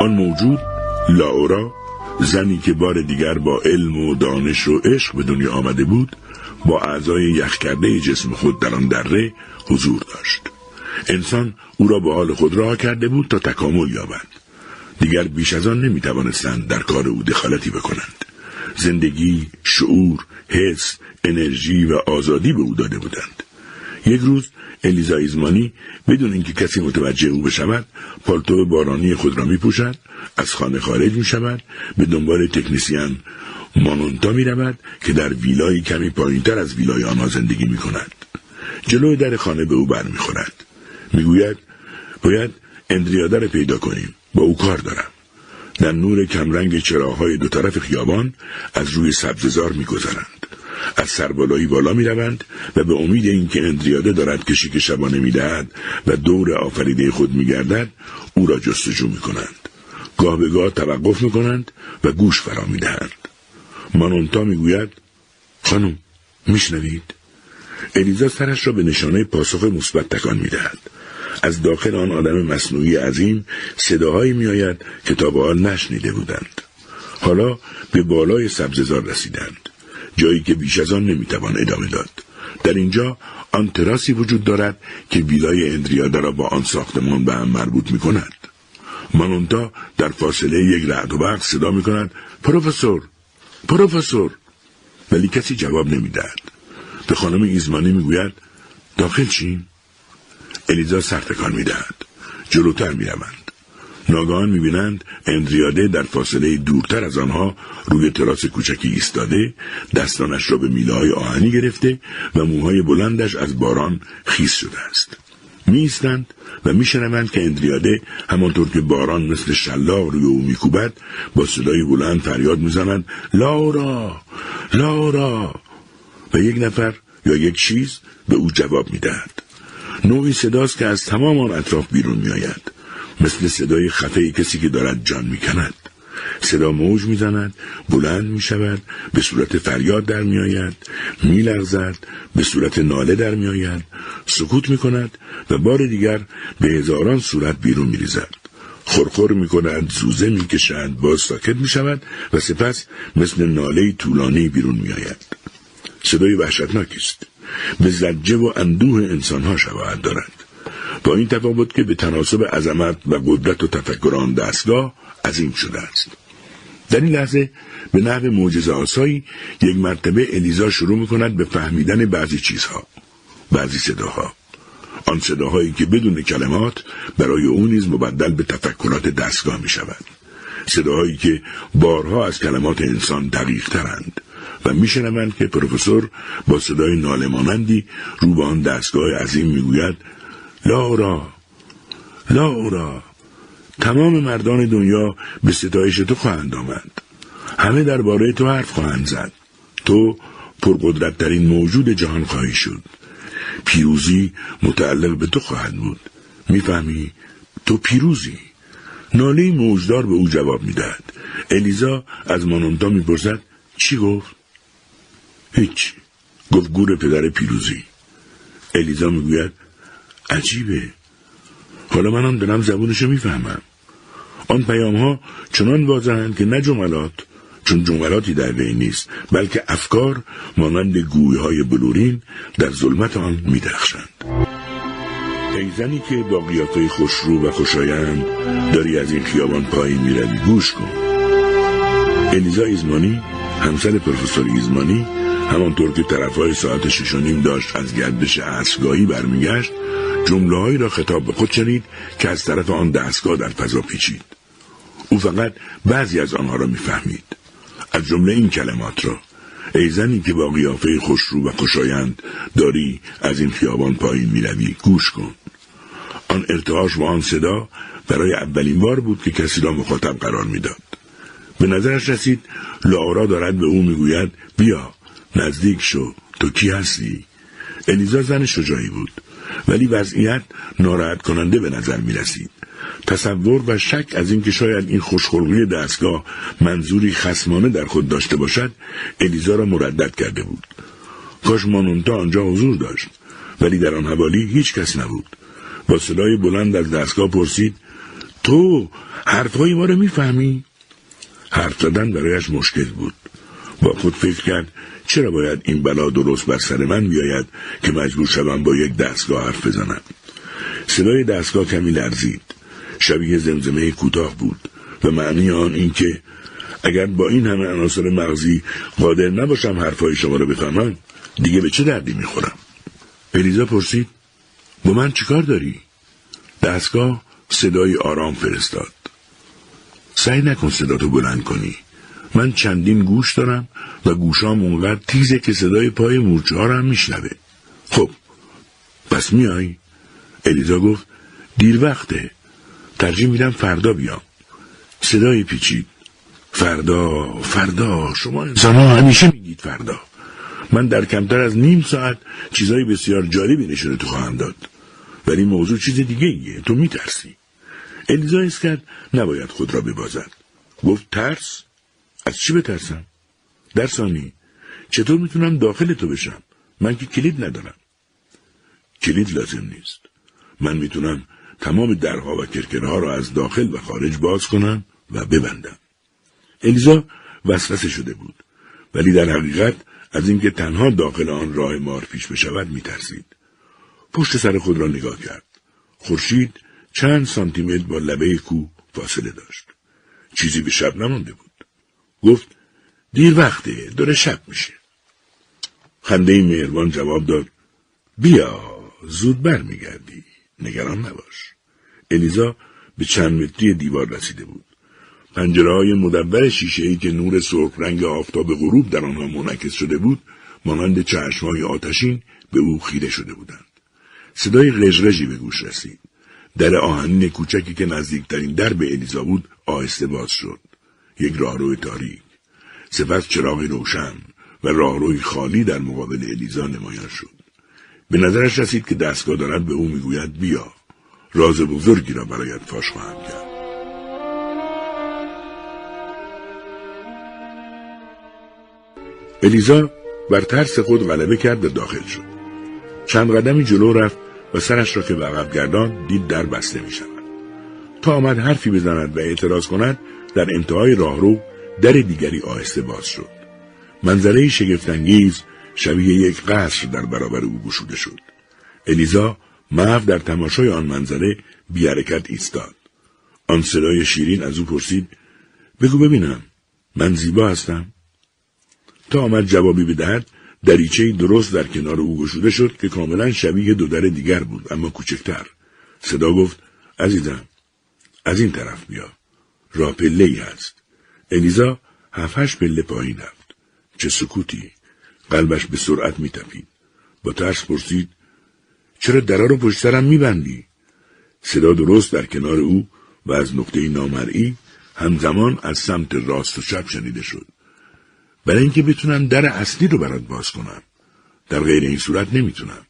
آن موجود لاورا زنی که بار دیگر با علم و دانش و عشق به دنیا آمده بود با اعضای یخ کرده جسم خود در آن دره حضور داشت. انسان او را به حال خود راه کرده بود تا تکامل یابد دیگر بیش از آن نمی توانستند در کار او دخالتی بکنند. زندگی شعور حس انرژی و آزادی به او داده بودند. یک روز الیزا ایزمانی بدون اینکه کسی متوجه او بشود پالتو بارانی خود را می پوشد از خانه خارج می شود به دنبال تکنیسیان مانونتا می رود که در ویلای کمی پایینتر از ویلای آنها زندگی می کند. جلوی در خانه به او برمیخورد. می‌گوید باید اندریاده را پیدا کنیم. با او کار دارم. در نور کمرنگ چراهای دو طرف خیابان از روی سبززار میگذرند. از سربالایی بالا می روند و به امید اینکه اندریاده دارد کشی که شبانه می دهد و دور آفریده خود می گردد او را جستجو می کنند. گاه به گاه توقف می کنند و گوش فرا می دهند. مانونتا می گوید خانم میشنوید الیزا سرش را به نشانه پاسخ مثبت تکان می دهد. از داخل آن آدم مصنوعی عظیم صداهایی میآید که تا به حال نشنیده بودند حالا به بالای سبززار رسیدند جایی که بیش از آن نمی‌توان ادامه داد. در اینجا آن تراسی وجود دارد که ویلای اندریادا را با آن ساختمان به هم مربوط می کند. مانونتا در فاصله یک رعد و برق صدا می کند پروفسور پروفسور. ولی کسی جواب نمی‌دهد. به خانم ایزمانی می‌گوید داخل چین؟ الیزا سرتکان می‌دهد. جلوتر می‌روند ناگهان می‌بینند اندریاده در فاصله دورتر از آنها روی تراس کوچکی ایستاده دستانش را به میله های آهنی گرفته و موهای بلندش از باران خیس شده است. میستند و میشنوند که اندریاده همانطور که باران مثل شلاق روی او میکوبد با صدای بلند فریاد می‌زند لارا! لارا! و یک نفر یا یک چیز به او جواب می‌دهد. نوعی صداست که از تمام آن اطراف بیرون میآید. مثل صدای خفه کسی که دارد جان می‌کند. صدا موج می‌زند بلند می‌شود به صورت فریاد در میآید میلغزد به صورت ناله در میآید. سکوت می‌کند و بار دیگر به هزاران صورت بیرون میریزد. خورخور می کند زوزه می کشد باز ساکت می شود و سپس مثل ناله طولانی بیرون می آید. صدای وحشتناکی است. به زجه و اندوه انسانها شباهت دارد. با این تفاوت که به تناسب عظمت و قدرت و تفکر آن دستگاه عظیم شده است. در این لحظه به نحو معجزه آسایی یک مرتبه الیزا شروع می کند به فهمیدن بعضی چیزها بعضی صداها. آن صداهایی که بدون کلمات برای او نیز مبدل به تفکرات دستگاه می شود صداهایی که بارها از کلمات انسان دقیق ترند و میشنوند که پروفسور با صدای نالمانندی رو به آن دستگاه عظیم می‌گوید لورا لورا تمام مردان دنیا به ستایش تو خواهند آمد. همه درباره تو حرف خواهند زد. تو پرقدرتترین موجود جهان خواهی شد. پیروزی متعلق به تو خواهد بود. می‌فهمی؟ تو پیروزی. ناله موجدار به او جواب می‌دهد. الیزا از مانونتا می‌پرسد چی گفت؟ هیچ. گفت گور پدر پیروزی. الیزا می‌گوید عجیبه. حالا من هم دارم زبونشو می‌فهمم. آن پیام ها چنان واضحند که نه جملات چون جملاتی در بین نیست بلکه افکار مانند گویهای های بلورین در ظلمت آن میدرخشند. ای زنی که با قیافه خوشرو و خوشایند داری از این خیابان پایین می‌روی گوش کن. الیزا ایزمانی همسر پروفسور ایزمانی همانطور که طرفهای ساعت شش داشت از گردش اسبگاهی برمیگشت جملههایی را خطاب به خود شنید که از طرف آن دستگاه در فضا پیچید. او فقط بعضی از آنها را می‌فهمید. از جمله این کلمات را. ای زنی که با قیافه خوشرو و خوشایند داری از این خیابان پایین می‌روی گوش کن. آن ارتعاش و آن صدا برای اولین بار بود که کسی را مخاطب قرار می‌داد. به نظرش رسید لارا دارد به او می‌گوید بیا نزدیک شو تو کی هستی؟ الیزا زن شجاعی بود. ولی وضعیت ناراحت کننده به نظر می رسید. تصور و شک از اینکه شاید این خوشخلقی دستگاه منظوری خسمانه در خود داشته باشد الیزا را مردد کرده بود. کاش مانونتا آنجا حضور داشت ولی در آن حوالی هیچ کس نبود. با صدای بلند از دستگاه پرسید تو حرفهای ما رو می‌فهمی؟ حرف زدن برایش مشکل بود. با خود فکر کرد چرا باید این بلا درست بر سر من بیاید که مجبور شوم با یک دستگاه حرف بزنم؟ صدای دستگاه کمی لرزید. شبیه زمزمه کوتاه بود و معنی آن این که اگر با این همه عناصر مغزی قادر نباشم حرفهای شما را بفهمم دیگه به چه دردی می‌خورم؟ الیزا پرسید با من چیکار داری؟ دستگاه صدای آرام فرستاد. سعی نکن صداتو بلند کنی. من چندین گوش دارم و گوشام اونقدر تیزه که صدای پای مورچه ها هم میشنوه. خب پس میای؟ الیزا گفت دیر وقته. ترجیح میدم فردا بیام. صدای پیچید. فردا فردا شما انسان ها همیشه میگید فردا. من در کمتر از نیم ساعت چیزای بسیار جالبی نشونه تو خواهم داد. ولی موضوع چیز دیگه ایه. تو میترسی. الیزا ایست کرد نباید خود را ببازد. گفت ترس؟ از چی بترسم؟ در ثانی چطور می‌تونم داخل تو بشم؟ من که کلید ندارم. کلید لازم نیست. من می‌تونم تمام درها و کرکرها را از داخل و خارج باز کنم و ببندم. الیزا وسوسه شده بود. ولی در حقیقت از اینکه تنها داخل آن راه مار پیش بشود میترسید. پشت سر خود را نگاه کرد. خورشید چند سانتیمتر با لبه کو فاصله داشت. چیزی به شب نمانده بود. گفت دیر وقته داره شب میشه. خنده مهربان جواب داد بیا زود بر میگردی نگران نباش. الیزا به چند متری دیوار رسیده بود. پنجره های مدور شیشه ای که نور سرخ رنگ آفتاب غروب در آنها منعکس شده بود مانند چشمهای آتشین به او خیره شده بودند. صدای رژرژی به گوش رسید. در آهنین کوچکی که نزدیکترین در به الیزا بود آهسته باز شد. یک راهرو تاریک. سپس چراغ روشن و راهروی خالی در مقابل الیزا نمایان شد. به نظرش رسید که دستگاه دارد به او می‌گوید بیا راز بزرگی را برایت فاش خواهم کرد. الیزا بر ترس خود غلبه کرد و داخل شد. چند قدمی جلو رفت و سرش را که به عقب گردان دید در بسته می شود. تا آمد حرفی بزند و اعتراض کند در انتهای راهرو در دیگری آهسته باز شد. منظره شگفتانگیز شبیه یک قصر در برابر او گشوده شد. الیزا محو در تماشای آن منظره بیارکت ایستاد. آن صدای شیرین از او پرسید بگو ببینم من زیبا هستم. تا آمد جوابی بدهد دریچه درست در کنار او گشوده شد که کاملا شبیه دو در دیگر بود اما کوچکتر. صدا گفت عزیزم از این طرف بیا. راپله ای هست. الیزا هفتش پله پایین رفت. چه سکوتی. قلبش به سرعت میتپید. با ترس پرسید چرا درا رو پشت سرم میبندی؟ صدا درست در کنار او و از نقطه نامرئی همزمان از سمت راست و چپ شنیده شد. برای اینکه بتونم در اصلی رو برات باز کنم. در غیر این صورت نمی‌تونم.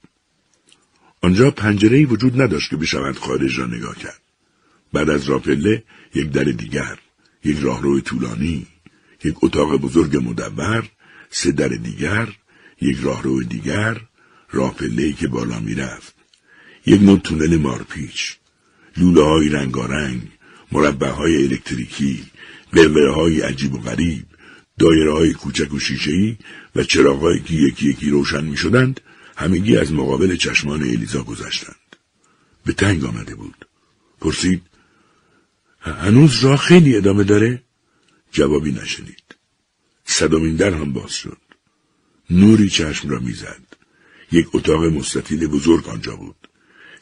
آنجا پنجره‌ای وجود نداشت که بشود خارج را نگاه کرد. بعد از راپله یک در دیگر، یک راهرو طولانی، یک اتاق بزرگ مدور، سه در دیگر، یک راهرو دیگر، راپله که بالا می‌رفت. یک نوع تونل مارپیچ، لوله های رنگارنگ، مربع های الکتریکی، قلقه های عجیب و غریب، دایره های کوچک و شیشه‌ای و چراغهایی که یکی یکی روشن می شدند همگی از مقابل چشمان الیزا گذشتند. به تنگ آمده بود. پرسید هنوز راه خیلی ادامه داره؟ جوابی نشنید. صدامین در هم باز شد. نوری چشم را می‌زد. یک اتاق مستطیل بزرگ آنجا بود.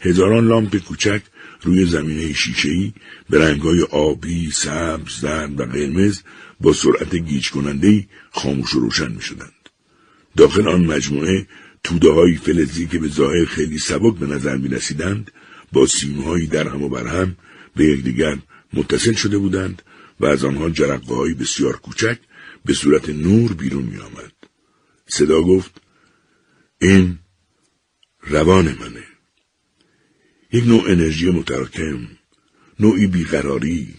هزاران لامپ کوچک روی زمینه شیشه‌ای به رنگهای آبی، سبز، زرد و قرمز با سرعت گیج کننده خاموش و روشن می شدند. داخل آن مجموعه توده های فلزی که به ظاهر خیلی سبک به نظر می رسیدند با سیمهایی در هم و بر هم به یکدیگر متصل شده بودند و از آنها جرقه های بسیار کوچک به صورت نور بیرون می آمد. صدا گفت این روان منه. یک نوع انرژی متراکم، نوعی بیقراری،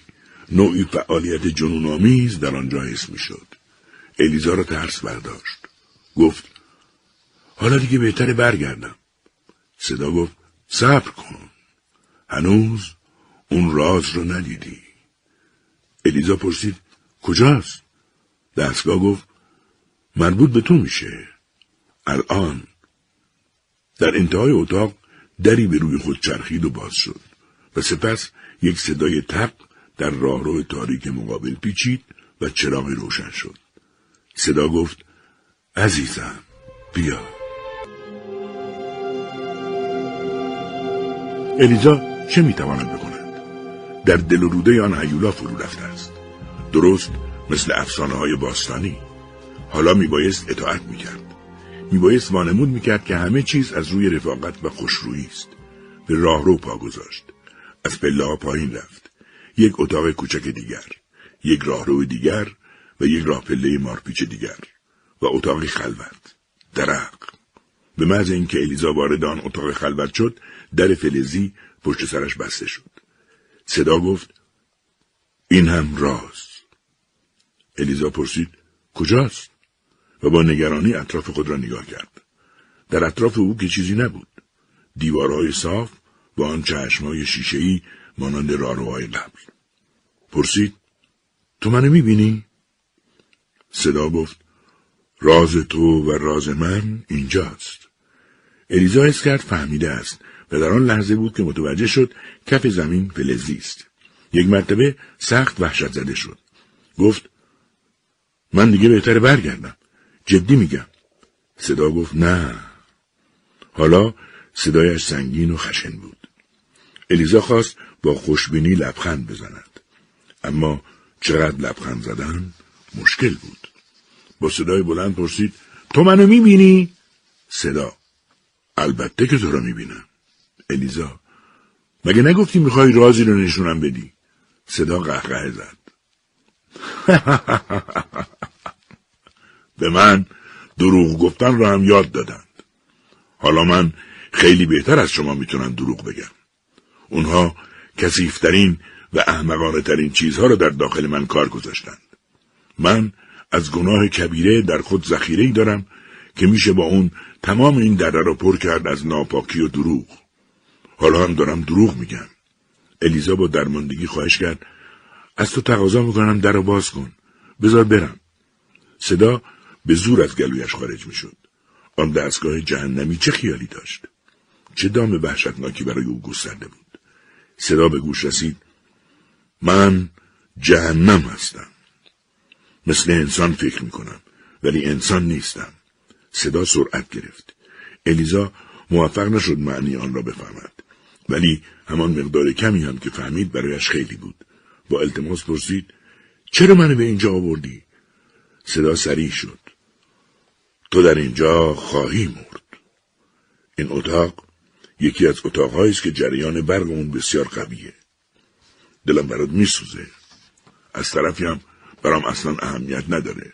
نوعی فعالیت جنونآمیز در آنجا حس می شد. الیزا را ترس برداشت. گفت حالا دیگه بهتره برگردم. صدا گفت صبر کن. هنوز اون راز رو ندیدی. الیزا پرسید کجاست؟ دستگاه گفت مربوط به تو میشه. الان در انتهای اتاق دری به روی خود چرخید و باز شد و سپس یک صدای تق در راهرو تاریک مقابل پیچید و چراغی روشن شد. صدا گفت عزیزم بیا. الیزا چه می‌تواند بکند؟ در دل و روده آن هیولا فرو رفته است. درست مثل افسانه های باستانی. حالا میبایست اطاعت می‌کرد. میبایست وانمود می‌کرد که همه چیز از روی رفاقت و خوشرویی است. به راهرو پا گذاشت. از پله پایین رفت. یک اتاق کوچک دیگر. یک راهرو دیگر و یک راه پله مارپیچ دیگر. و اتاقی خلوت. درق. به محض اینکه الیزا وارد آن اتاق خلوت شد در فلزی پشت سرش بسته شد. صدا گفت این هم راز. الیزا پرسید کجاست؟ و با نگرانی اطراف خود را نگاه کرد. در اطراف او که چیزی نبود. دیوارهای صاف با آن چشمهای شیشهای مانند راروهای قبل. پرسید تو منو می‌بینی؟ صدا گفت راز تو و راز من اینجاست. الیزا حس کرد فهمیده است و در آن لحظه بود که متوجه شد کف زمین فلزی است. یک مرتبه سخت وحشت زده شد. گفت من دیگه بهتره برگردم. جدی میگم. صدا گفت نه. حالا صدایش سنگین و خشن بود. الیزا خواست با خوشبینی لبخند بزند. اما چقدر لبخند زدن مشکل بود. با صدای بلند پرسید تو منو می‌بینی؟ صدا البته که تو را می‌بینم. الیزا مگه نگفتی می‌خوای رازی رو نشونم بدی؟ صدا قهقه زد. به من دروغ گفتن را هم یاد دادند. حالا من خیلی بهتر از شما می‌تونم دروغ بگم. اونها کسیفترین و احمقانه ترین چیزها را در داخل من کار گذاشتند. من از گناه کبیره در خود ذخیره دارم که میشه با اون تمام این دره را پر کرد از ناپاکی و دروغ. حالا هم دارم دروغ میگم. الیزا با درماندگی خواهش کرد از تو تقاضا می‌کنم در رو باز کن. بذار برم. صدا به زور از گلویش خارج می‌شد. آن دستگاه جهنمی چه خیالی داشت؟ چه دام وحشتناکی برای او گسترده بود. صدا به گوش رسید. من جهنم هستم. مثل انسان فکر می‌کنم ولی انسان نیستم. صدا سرعت گرفت. الیزا موفق نشد معنی آن را بفهمد. ولی همان مقدار کمی هم که فهمید برایش خیلی بود با التماس پرسید چرا منو به اینجا آوردی؟ صدا سریع شد. تو در اینجا خواهی مرد. این اتاق یکی از اتاقهایی است که جریان برق اون بسیار قویه. دلم برات میسوزه. از طرفی هم برام اصلا اهمیت نداره.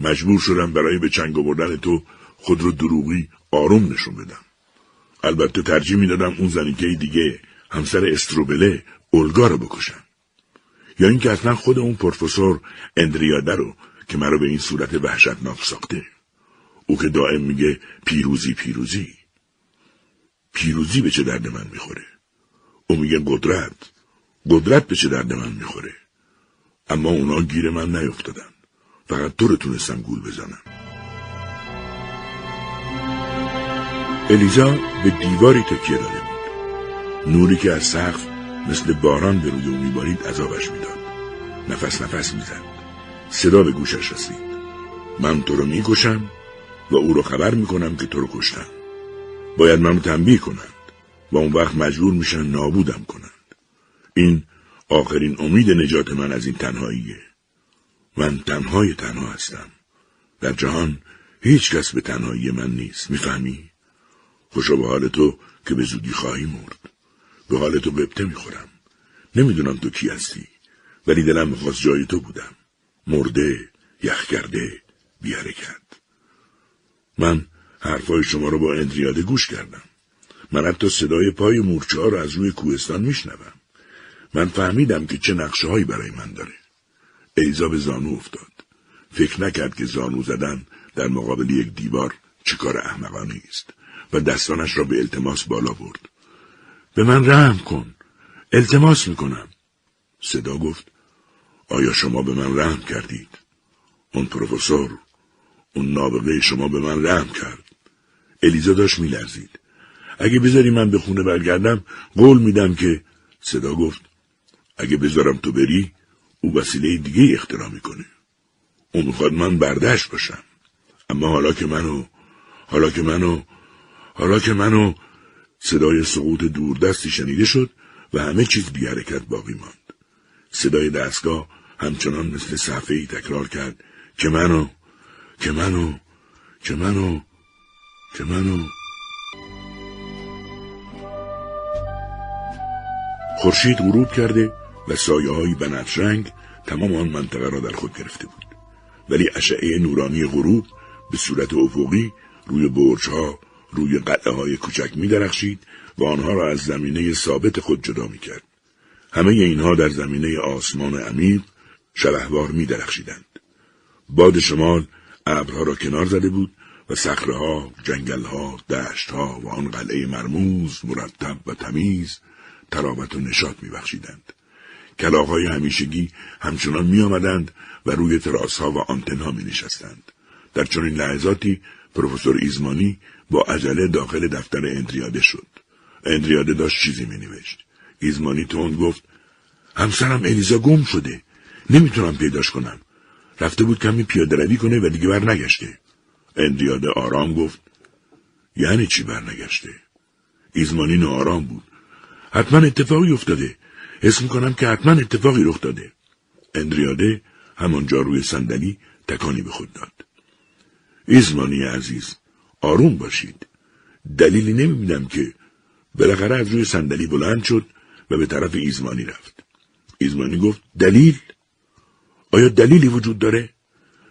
مجبور شدم برای به چنگ آوردن تو خود رو دروغی آروم نشون بدم. البته ترجیح می‌دادم اون زنیکه دیگه همسر استروبله اولگا رو بکشم. یا اینکه اصلا خود اون پروفسور اندریاده رو که مرا به این صورت وحشتناک ساخته. او که دائم میگه پیروزی پیروزی. پیروزی به چه درد من می‌خوره؟ او میگه قدرت. قدرت به چه درد من می‌خوره؟ اما اونا گیر من نیفتادن. فقط تو رو تونستم گول بزنم. الیزا به دیواری تکیه داده بود. نوری که از سقف مثل باران به روی او میبارید عذابش می‌داد. نفس نفس می‌زد. صدا به گوشش رسید. من تو رو می‌کشم و او رو خبر می‌کنم که تو رو کشتم. باید منو تنبیه کنند و اون وقت مجبور میشن نابودم کنند. این آخرین امید نجات من از این تنهاییه. من تنهای تنها هستم. در جهان هیچ کس به تنهایی من نیست. می‌فهمی؟ خوشا به حال تو که به زودی خواهی مرد. به حال تو ببته می‌خورم. نمی‌دونم تو کی هستی. ولی دلم می‌خواست جای تو بودم. مرده، یخ کرده، بیارکت. من حرفای شما رو با اندریاده گوش کردم. من حتی صدای پای مورچه ها رو از روی کوهستان میشنوم. من فهمیدم که چه نقشه هایی برای من داره. ایزا به زانو افتاد. فکر نکرد که زانو زدن در مقابل یک دیوار چه کار احمقانه است و دستانش را به التماس بالا برد. به من رحم کن. التماس می‌کنم. صدا گفت آیا شما به من رحم کردید؟ اون پروفسور اون نابغه شما به من رحم کرد. الیزا داشت میلرزید. اگه بذاری من به خونه برگردم قول میدم که صدا گفت اگه بذارم تو بری او وسیله دیگه اختراع می‌کنه. او می‌خواد من بردش باشم. اما حالا که منو حالا که منو حالا که منو صدای سقوط دوردستی شنیده شد و همه چیز بی حرکت باقی ماند. صدای دستگاه همچنان مثل صفحه ای تکرار کرد که منو که منو که منو که منو خورشید غروب کرده و سایه های بنفش رنگ تمام آن منطقه را در خود گرفته بود ولی اشعه نورانی غروب به صورت افقی روی برج ها روی قطعه های کوچک می درخشید و آنها را از زمینه ثابت خود جدا می کرد. همه اینها در زمینه آسمان عمیق شبهوار می درخشیدند. باد شمال ابرها را کنار زده بود و صخرهها، جنگلها، دشتها و آن قلعه مرموز، مرتب و تمیز تراوت و نشاط میبخشیدند. کلاقهای همیشگی همچنان می آمدند و روی تراسها و آنتنها می نشستند. در چنین لحظاتی پروفسور ایزمانی با عجله داخل دفتر اندریاده شد. اندریاده داشت چیزی می نوشت. ایزمانی تند گفت همسرم الیزا گم شده. نمی‌تونم پیداش کنم. رفته بود کمی پیاده روی کنه و دیگه برنگشته. اندریاده آرام گفت یعنی چی برنگشته؟ ایزمانی ناآرام بود. حتما اتفاقی افتاده. حس می‌کنم که حتما اتفاقی رخ داده. اندریاده همانجا روی صندلی تکانی به خود داد. ایزمانی عزیز آروم باشید. دلیلی نمی‌بینم که بالاخره از روی صندلی بلند شد و به طرف ایزمانی رفت. ایزمانی گفت دلیل؟ آیا دلیلی وجود داره؟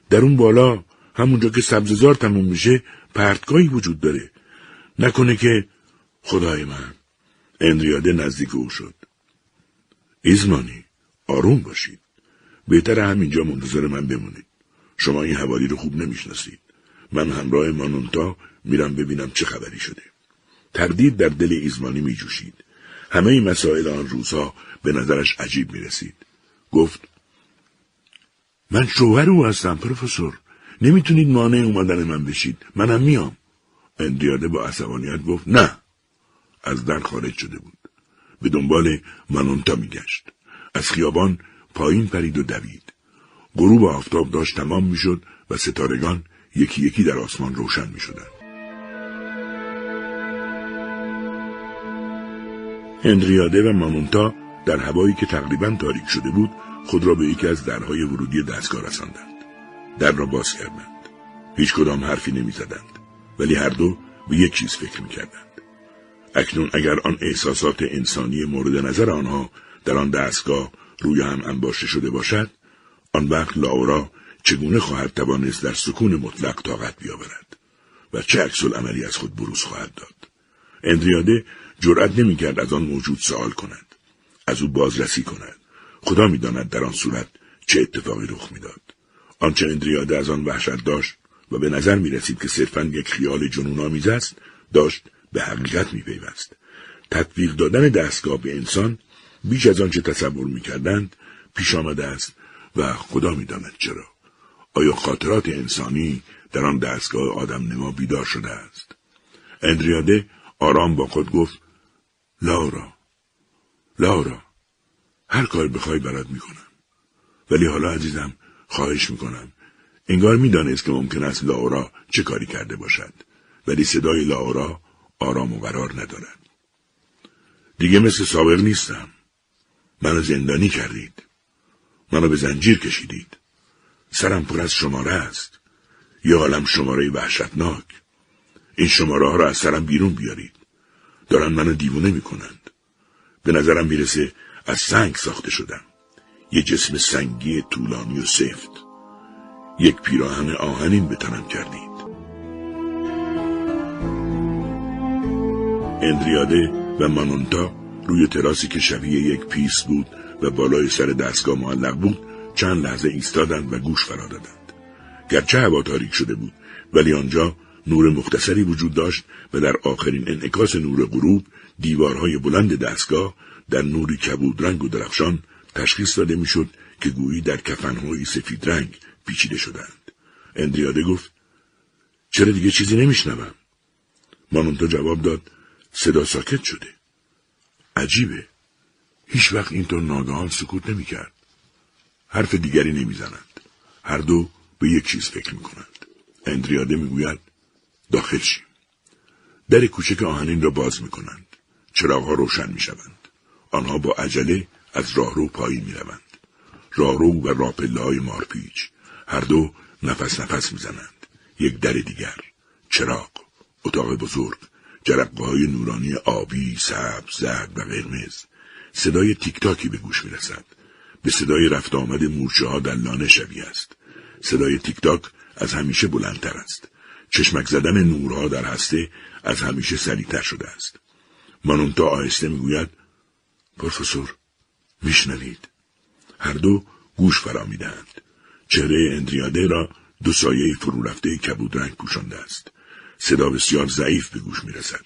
در اون بالا همونجا که سبززار تموم میشه پرتگاهی وجود داره. نکنه که خدای من اندریاده نزدیک او شد. ایزمانی آروم باشید. بهتر همینجا منتظر من بمونید. شما این حوالی رو خوب نمی‌شناسید. من همراه مانونتا میرم ببینم چه خبری شده. تردید در دل ایزمانی میجوشید. همه مسائل آن روزها به نظرش عجیب می‌رسید. گفت من شوهر او هستم پروفسور. نمی‌تونید مانع اومدن من بشید. منم میام. اندیاده با عصبانیت گفت نه. از در خارج شده بود. به دنبال منونتا میگشت. از خیابان پایین پرید و دوید. غروب آفتاب داشت تمام می‌شد و ستارگان یکی یکی در آسمان روشن می شدن. هنریاده و مامونتا در هوایی که تقریبا تاریک شده بود خود را به یکی از درهای ورودی دستگاه رساندند. در را باز کردند. هیچ کدام حرفی نمی‌زدند ولی هر دو به یک چیز فکر می‌کردند. اکنون اگر آن احساسات انسانی مورد نظر آنها در آن دستگاه روی هم انباشته شده باشد آن وقت لاورا چگونه خواهد توانست در سکون مطلق طاقت بیاورد و چه عکس عملی از خود بروز خواهد داد اندریاده جرأت نمی‌کرد از آن موجود سوال کند از او بازرسی کند خدا می‌داند در آن صورت چه اتفاقی رخ می‌داد آنچه اندریاده از آن وحشت داشت و به نظر می رسید که صرفا یک خیال جنون آمیز است داشت به حقیقت می پیوست. تطبیق دادن دستگاه به انسان بیش از آنچه تصور می کردند پیش آمده است و خدا می داند چرا. آیا خاطرات انسانی در آن دستگاه آدم نما بیدار شده است؟ اندریاده آرام با خود گفت لارا لارا هر کار بخوای برات می‌کنم. ولی حالا عزیزم خواهش می‌کنم. انگار می‌دانست که ممکن است لاورا چه کاری کرده باشد. ولی صدای لاورا آرام و قرار ندارد. دیگه مثل سابق نیستم. منو زندانی کردید. منو به زنجیر کشیدید. سرم پر از شماره است. یه عالم شماره وحشتناک. این شماره ها را از سرم بیرون بیارید. دارن منو دیوونه می‌کنند. به نظرم می‌رسه از سنگ ساخته شدم. یه جسم سنگی طولانی و سفت. یک پیراهن آهنین به تنم کردید. اندریاده و مانونتا روی تراسی که شبیه یک پیس بود و بالای سر دستگاه معلق بود چند لحظه ایستادند و گوش فرا دادند گرچه هوا تاریک شده بود ولی آنجا نور مختصری وجود داشت و در آخرین انعکاس نور غروب دیوارهای بلند دستگاه در نوری کبود رنگ و درخشان تشخیص داده می‌شد که گویی در کفنهای سفید رنگ پیچیده شدند. اندریاده گفت چرا دیگه چیزی نمیشنوم؟ مانونتا جواب داد صدا ساکت شده. عجیبه. هیچ وقت اینطور ناگهان سکوت نمی‌کرد. حرف دیگری نمی‌زنند. هر دو به یک چیز فکر می‌کنند. اندریاده می‌گوید داخل شیم. در کوچک آهنین را باز می‌کنند. چراغها روشن می‌شوند. آنها با عجله از راهرو پایین می‌روند. راهرو و راپله های مارپیچ هر دو نفس نفس می‌زنند یک در دیگر چراغ اتاق بزرگ جرقه های نورانی آبی سبز زرد و قرمز صدای تیک تاکی به گوش می‌رسد به صدای رفت آمد مورچه ها در لانه شبیه است. صدای تیک تاک از همیشه بلندتر است. چشمک زدن نورها در هسته از همیشه سریعتر شده است. مانونتا آهسته می‌گوید پروفسور میشنوید. هر دو گوش فرا می‌دهند چهره اندریاده را دو سایه فرو رفته کبود رنگ پوشانده است. صدا بسیار ضعیف به گوش می‌رسد.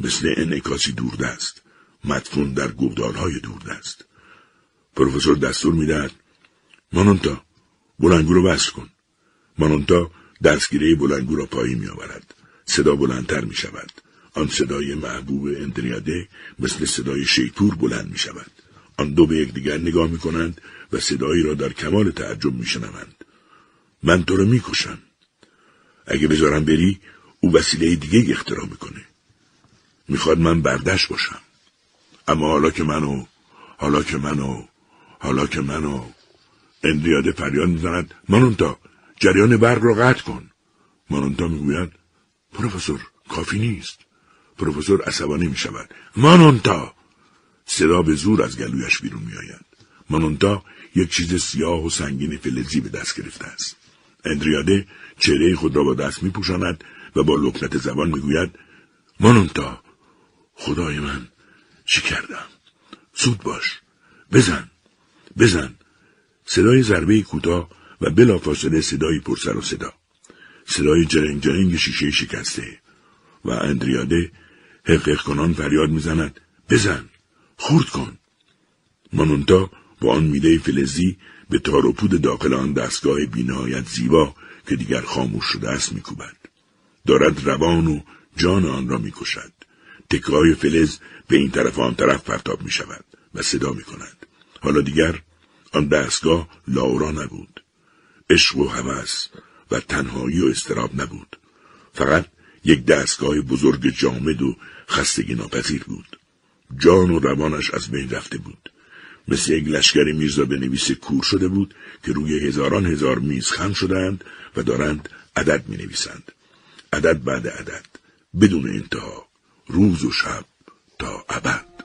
مثل انعکاسی دوردست مدفون در گودالهای دوردست پروفسور دستور می‌دهد مانونتا بلنگو رو بست کن مانونتا دستگیره بلنگو را پایین میآورد صدا بلندتر می شود. آن صدای محبوب اندریاده مثل صدای شیپور بلند می شود. آن دو به یکدیگر نگاه می کنند و صدایی را در کمال تعجب می شنوند. من تو رو می کشم. اگه بذارم بری او وسیله دیگه اختراع می‌کنه. می‌خواد من بردش باشم. اما حالا که منو حالا که منو حالا که منو اندریاده فریاد می‌زند مانونتا جریان برق را قطع کن مانونتا می‌گوید پروفسور کافی نیست پروفسور عصبانی می شود مانونتا صدا به زور از گلویش بیرون می آید. مانونتا یک چیز سیاه و سنگین فلزی به دست گرفته است. اندریاده چهره خود را با دست می پوشاند و با لکنت زبان می گوید مانونتا خدای من چی کردم؟ زود باش بزن بزن. صدای ضربه کوتاه و بلافاصله صدای پرسر و صدا. صدای جرنگ جرنگ شیشه شکسته. و اندریاده حقیق کنان فریاد می‌زند. بزن. خورد کن. مانونتا با آن میله فلزی به تار و پود داخل آن دستگاه بینهایت زیبا که دیگر خاموش شده است میکوبد. دارد روان و جان آن را می‌کشد. تکای فلز به این طرف آن طرف پرتاب می شود و صدا می کند. حالا دیگر آن دستگاه لاورا نبود. عشق و هوس و تنهایی و استراب نبود. فقط یک دستگاه بزرگ جامد و خستگی ناپذیر بود. جان و روانش از بین رفته بود. مثل یک لشکر میرزا به نویس کور شده بود که روی هزاران هزار میز خم شدند و دارند عدد می نویسند. عدد بعد عدد بدون انتها روز و شب تا ابد